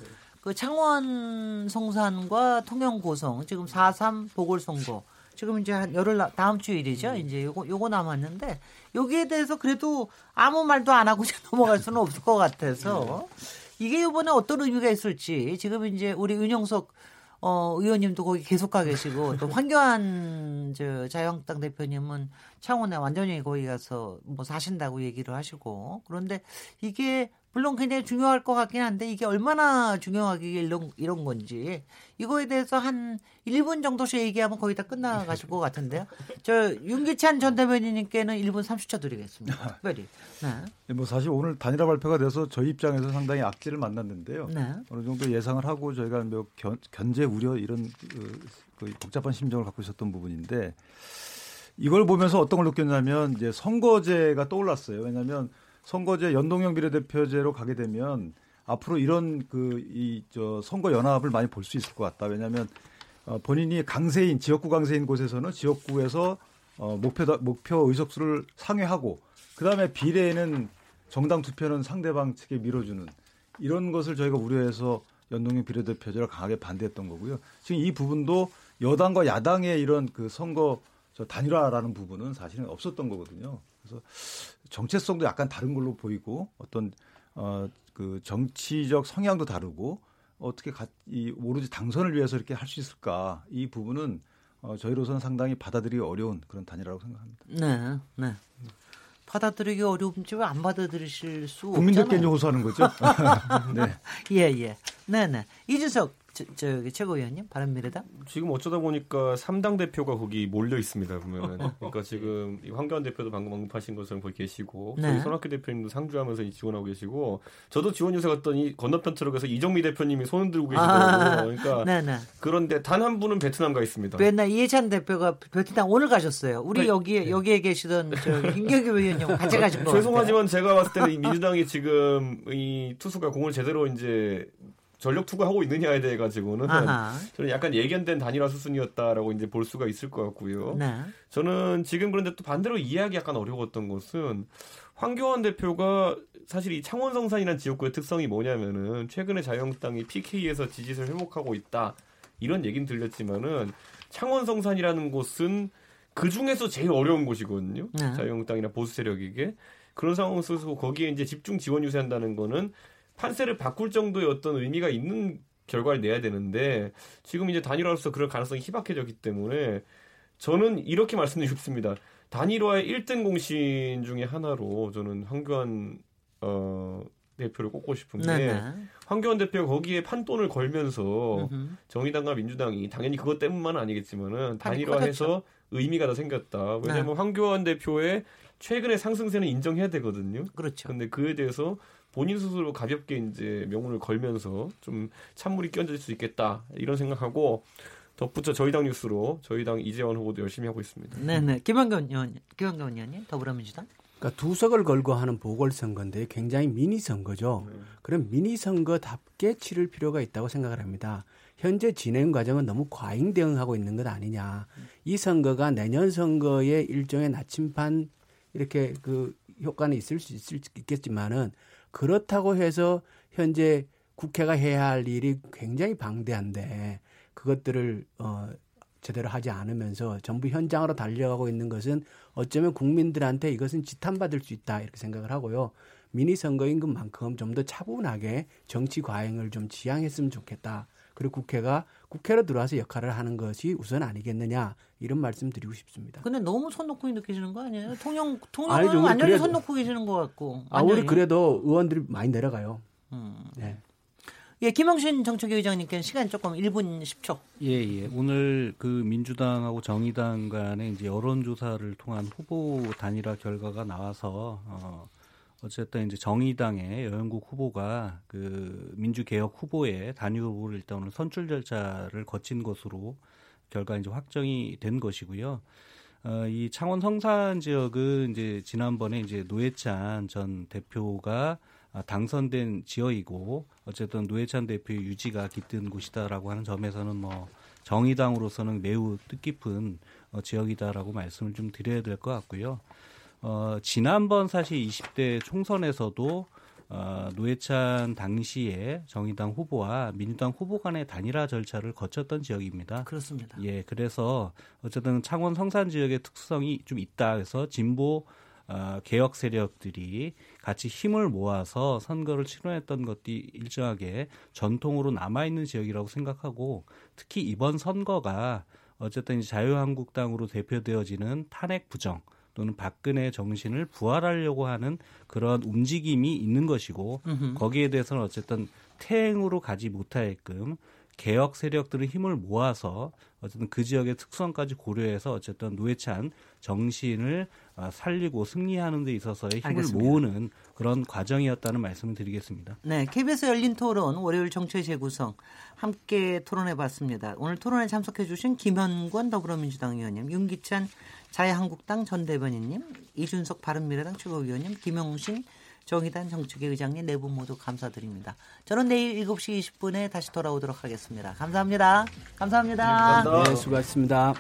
그 창원 성산과 통영 고성 지금 4.3 보궐선거 지금 이제 한 열흘 나- 다음 주일이죠. 이제 요거 요거 남았는데 여기에 대해서 그래도 아무 말도 안 하고 넘어갈 수는 없을 것 같아서 이게 이번에 어떤 의미가 있을지 지금 이제 우리 윤영석 어, 의원님도 거기 계속 가 계시고 또 황교안 저 자유한국당 대표님은 창원에 완전히 거기 가서 뭐 사신다고 얘기를 하시고 그런데 이게 물론 굉장히 중요할 것 같긴 한데 이게 얼마나 중요하게 이런, 이런 건지 이거에 대해서 한 1분 정도씩 얘기하면 거의 다 끝나가실 것 같은데요. 저 윤기찬 전 대변인님께는 1분 30초 드리겠습니다. 특별히. 네. 뭐 사실 오늘 단일화 발표가 돼서 저희 입장에서 상당히 악재를 만났는데요. 네. 어느 정도 예상을 하고 저희가 뭐 견, 견제 우려 이런 그, 그 복잡한 심정을 갖고 있었던 부분인데 이걸 보면서 어떤 걸 느꼈냐면 이제 선거제가 떠올랐어요. 왜냐하면 선거제 연동형 비례대표제로 가게 되면 앞으로 이런 그 이 저 선거 연합을 많이 볼 수 있을 것 같다. 왜냐하면 어, 본인이 강세인 지역구 강세인 곳에서는 지역구에서 어, 목표 목표 의석수를 상회하고 그 다음에 비례에는 정당 투표는 상대방 측에 밀어주는 이런 것을 저희가 우려해서 연동형 비례대표제를 강하게 반대했던 거고요. 지금 이 부분도 여당과 야당의 이런 그 선거 저 단일화라는 부분은 사실은 없었던 거거든요. 그래서 정체성도 약간 다른 걸로 보이고 어떤 어 그 정치적 성향도 다르고 어떻게 가, 이 오로지 당선을 위해서 이렇게 할 수 있을까 이 부분은 어, 저희로서는 상당히 받아들이기 어려운 그런 단일화라고 생각합니다. 네. 네. 받아들이기 어려운지 왜 안 받아들이실 수 국민들께 이제 없잖아요. 호소하는 거죠. 네. 예, 예. 네, 네. 이준석 저, 저기 최고위원님 바른미래당. 지금 어쩌다 보니까 3당 대표가 거기 몰려 있습니다 보면은 그러니까 지금 이 황교안 대표도 방금 언급하신 것처럼 거기 계시고 네. 저희 손학규 대표님도 상주하면서 이 지원하고 계시고 저도 지원 요새 갔더니 건너편 트럭에서 이정미 대표님이 손을 들고 계시더라고요 그러니까 네, 네. 그런데 단 한 분은 베트남 가 있습니다 맨날 이해찬 대표가 베트남 오늘 가셨어요. 우리 네. 여기에 여기에 계시던 저 김경규 의원님 같이 가신 거. 죄송하지만 제가 봤을 때는 이 민주당이 지금 이 투수가 공을 제대로 이제 전력 투구하고 있느냐에 대해 가지고는 아하. 저는 약간 예견된 단일화 수순이었다라고 이제 볼 수가 있을 것 같고요. 네. 저는 지금 그런데 또 반대로 이해하기 약간 어려웠던 것은 황교안 대표가 사실 이 창원 성산이라는 지역구의 특성이 뭐냐면은 최근에 자유한국당이 PK에서 지지를 회복하고 있다 이런 얘기는 들렸지만은 창원 성산이라는 곳은 그 중에서 제일 어려운 곳이거든요. 네. 자유한국당이나 보수 세력에게 그런 상황 속에서 거기에 이제 집중 지원 유세한다는 거는 판세를 바꿀 정도의 어떤 의미가 있는 결과를 내야 되는데 지금 이제 단일화로서 그럴 가능성이 희박해졌기 때문에 저는 이렇게 말씀드리고 싶습니다. 단일화의 1등 공신 중에 하나로 저는 황교안 어, 대표를 꼽고 싶은 게 네네. 황교안 대표가 거기에 판돈을 걸면서 으흠. 정의당과 민주당이 당연히 그것 때문만은 아니겠지만은 단일화해서 의미가 더 생겼다. 왜냐하면 네. 황교안 대표의 최근의 상승세는 인정해야 되거든요. 그렇죠. 근데 그에 대해서 본인 스스로 가볍게 이제 명운을 걸면서 좀 찬물이 끼얹을 수 있겠다 이런 생각하고 덧붙여 저희 당 뉴스로 저희 당 이재원 후보도 열심히 하고 있습니다. 네네. 김한경 의원, 김한경 의원님, 더불어민주당. 그러니까 두 석을 걸고 하는 보궐선거인데 굉장히 미니 선거죠. 네. 그럼 미니 선거답게 치를 필요가 있다고 생각을 합니다. 현재 진행 과정은 너무 과잉 대응하고 있는 것 아니냐. 이 선거가 내년 선거의 일종의 나침반 이렇게 그 효과는 있을 수 있을, 있겠지만은 그렇다고 해서 현재 국회가 해야 할 일이 굉장히 방대한데 그것들을 어 제대로 하지 않으면서 전부 현장으로 달려가고 있는 것은 어쩌면 국민들한테 이것은 지탄받을 수 있다 이렇게 생각을 하고요. 미니 선거인 것만큼 좀 더 차분하게 정치 과잉을 좀 지향했으면 좋겠다. 그리고 국회가 국회로 들어와서 역할을 하는 것이 우선 아니겠느냐 이런 말씀 드리고 싶습니다. 근데 너무 손 놓고 느끼시는 거 아니에요? 통영 통영은 완전히 손 놓고 계시는 것 같고. 아 우리 그래도 의원들이 많이 내려가요. 음. 네. 예, 김영신 정책위 의장님께는 시간 조금 1분 10초. 예, 예. 오늘 그 민주당하고 정의당 간의 이제 여론조사를 통한 후보 단일화 결과가 나와서 어 어쨌든 이제 정의당의 여영국 후보가 그 민주개혁 후보의 단일 후보를 일단 오늘 선출 절차를 거친 것으로 결과 이제 확정이 된 것이고요. 어, 이 창원 성산 지역은 이제 지난번에 이제 노회찬 전 대표가 아, 당선된 지역이고 어쨌든 노회찬 대표의 유지가 깃든 곳이다라고 하는 점에서는 뭐 정의당으로서는 매우 뜻깊은 어, 지역이다라고 말씀을 좀 드려야 될 것 같고요. 어, 지난번 사실 20대 총선에서도 어, 노회찬 당시에 정의당 후보와 민주당 후보 간의 단일화 절차를 거쳤던 지역입니다. 그렇습니다. 예, 그래서 어쨌든 창원 성산 지역의 특성이 좀 있다. 그래서 진보 어, 개혁 세력들이 같이 힘을 모아서 선거를 치러냈던 것이 일정하게 전통으로 남아있는 지역이라고 생각하고 특히 이번 선거가 어쨌든 자유한국당으로 대표되어지는 탄핵 부정 또는 박근혜 정신을 부활하려고 하는 그런 움직임이 있는 것이고 으흠. 거기에 대해서는 어쨌든 태행으로 가지 못하게끔 개혁 세력들의 힘을 모아서 어쨌든 그 지역의 특성까지 고려해서 어쨌든 노회찬 정신을 어, 살리고 승리하는 데 있어서의 힘을 알겠습니다. 모으는 그런 과정이었다는 말씀을 드리겠습니다. 네, KBS 열린 토론 월요일 정체 재구성 함께 토론해 봤습니다. 오늘 토론에 참석해 주신 김현권 더불어민주당 의원님, 윤기찬 자유한국당 전 대변인님, 이준석 바른미래당 최고위원님, 김용신 정의단 정책위 의장님 네 분 모두 감사드립니다. 저는 내일 7시 20분에 다시 돌아오도록 하겠습니다. 감사합니다. 감사합니다. 네, 수고하셨습니다.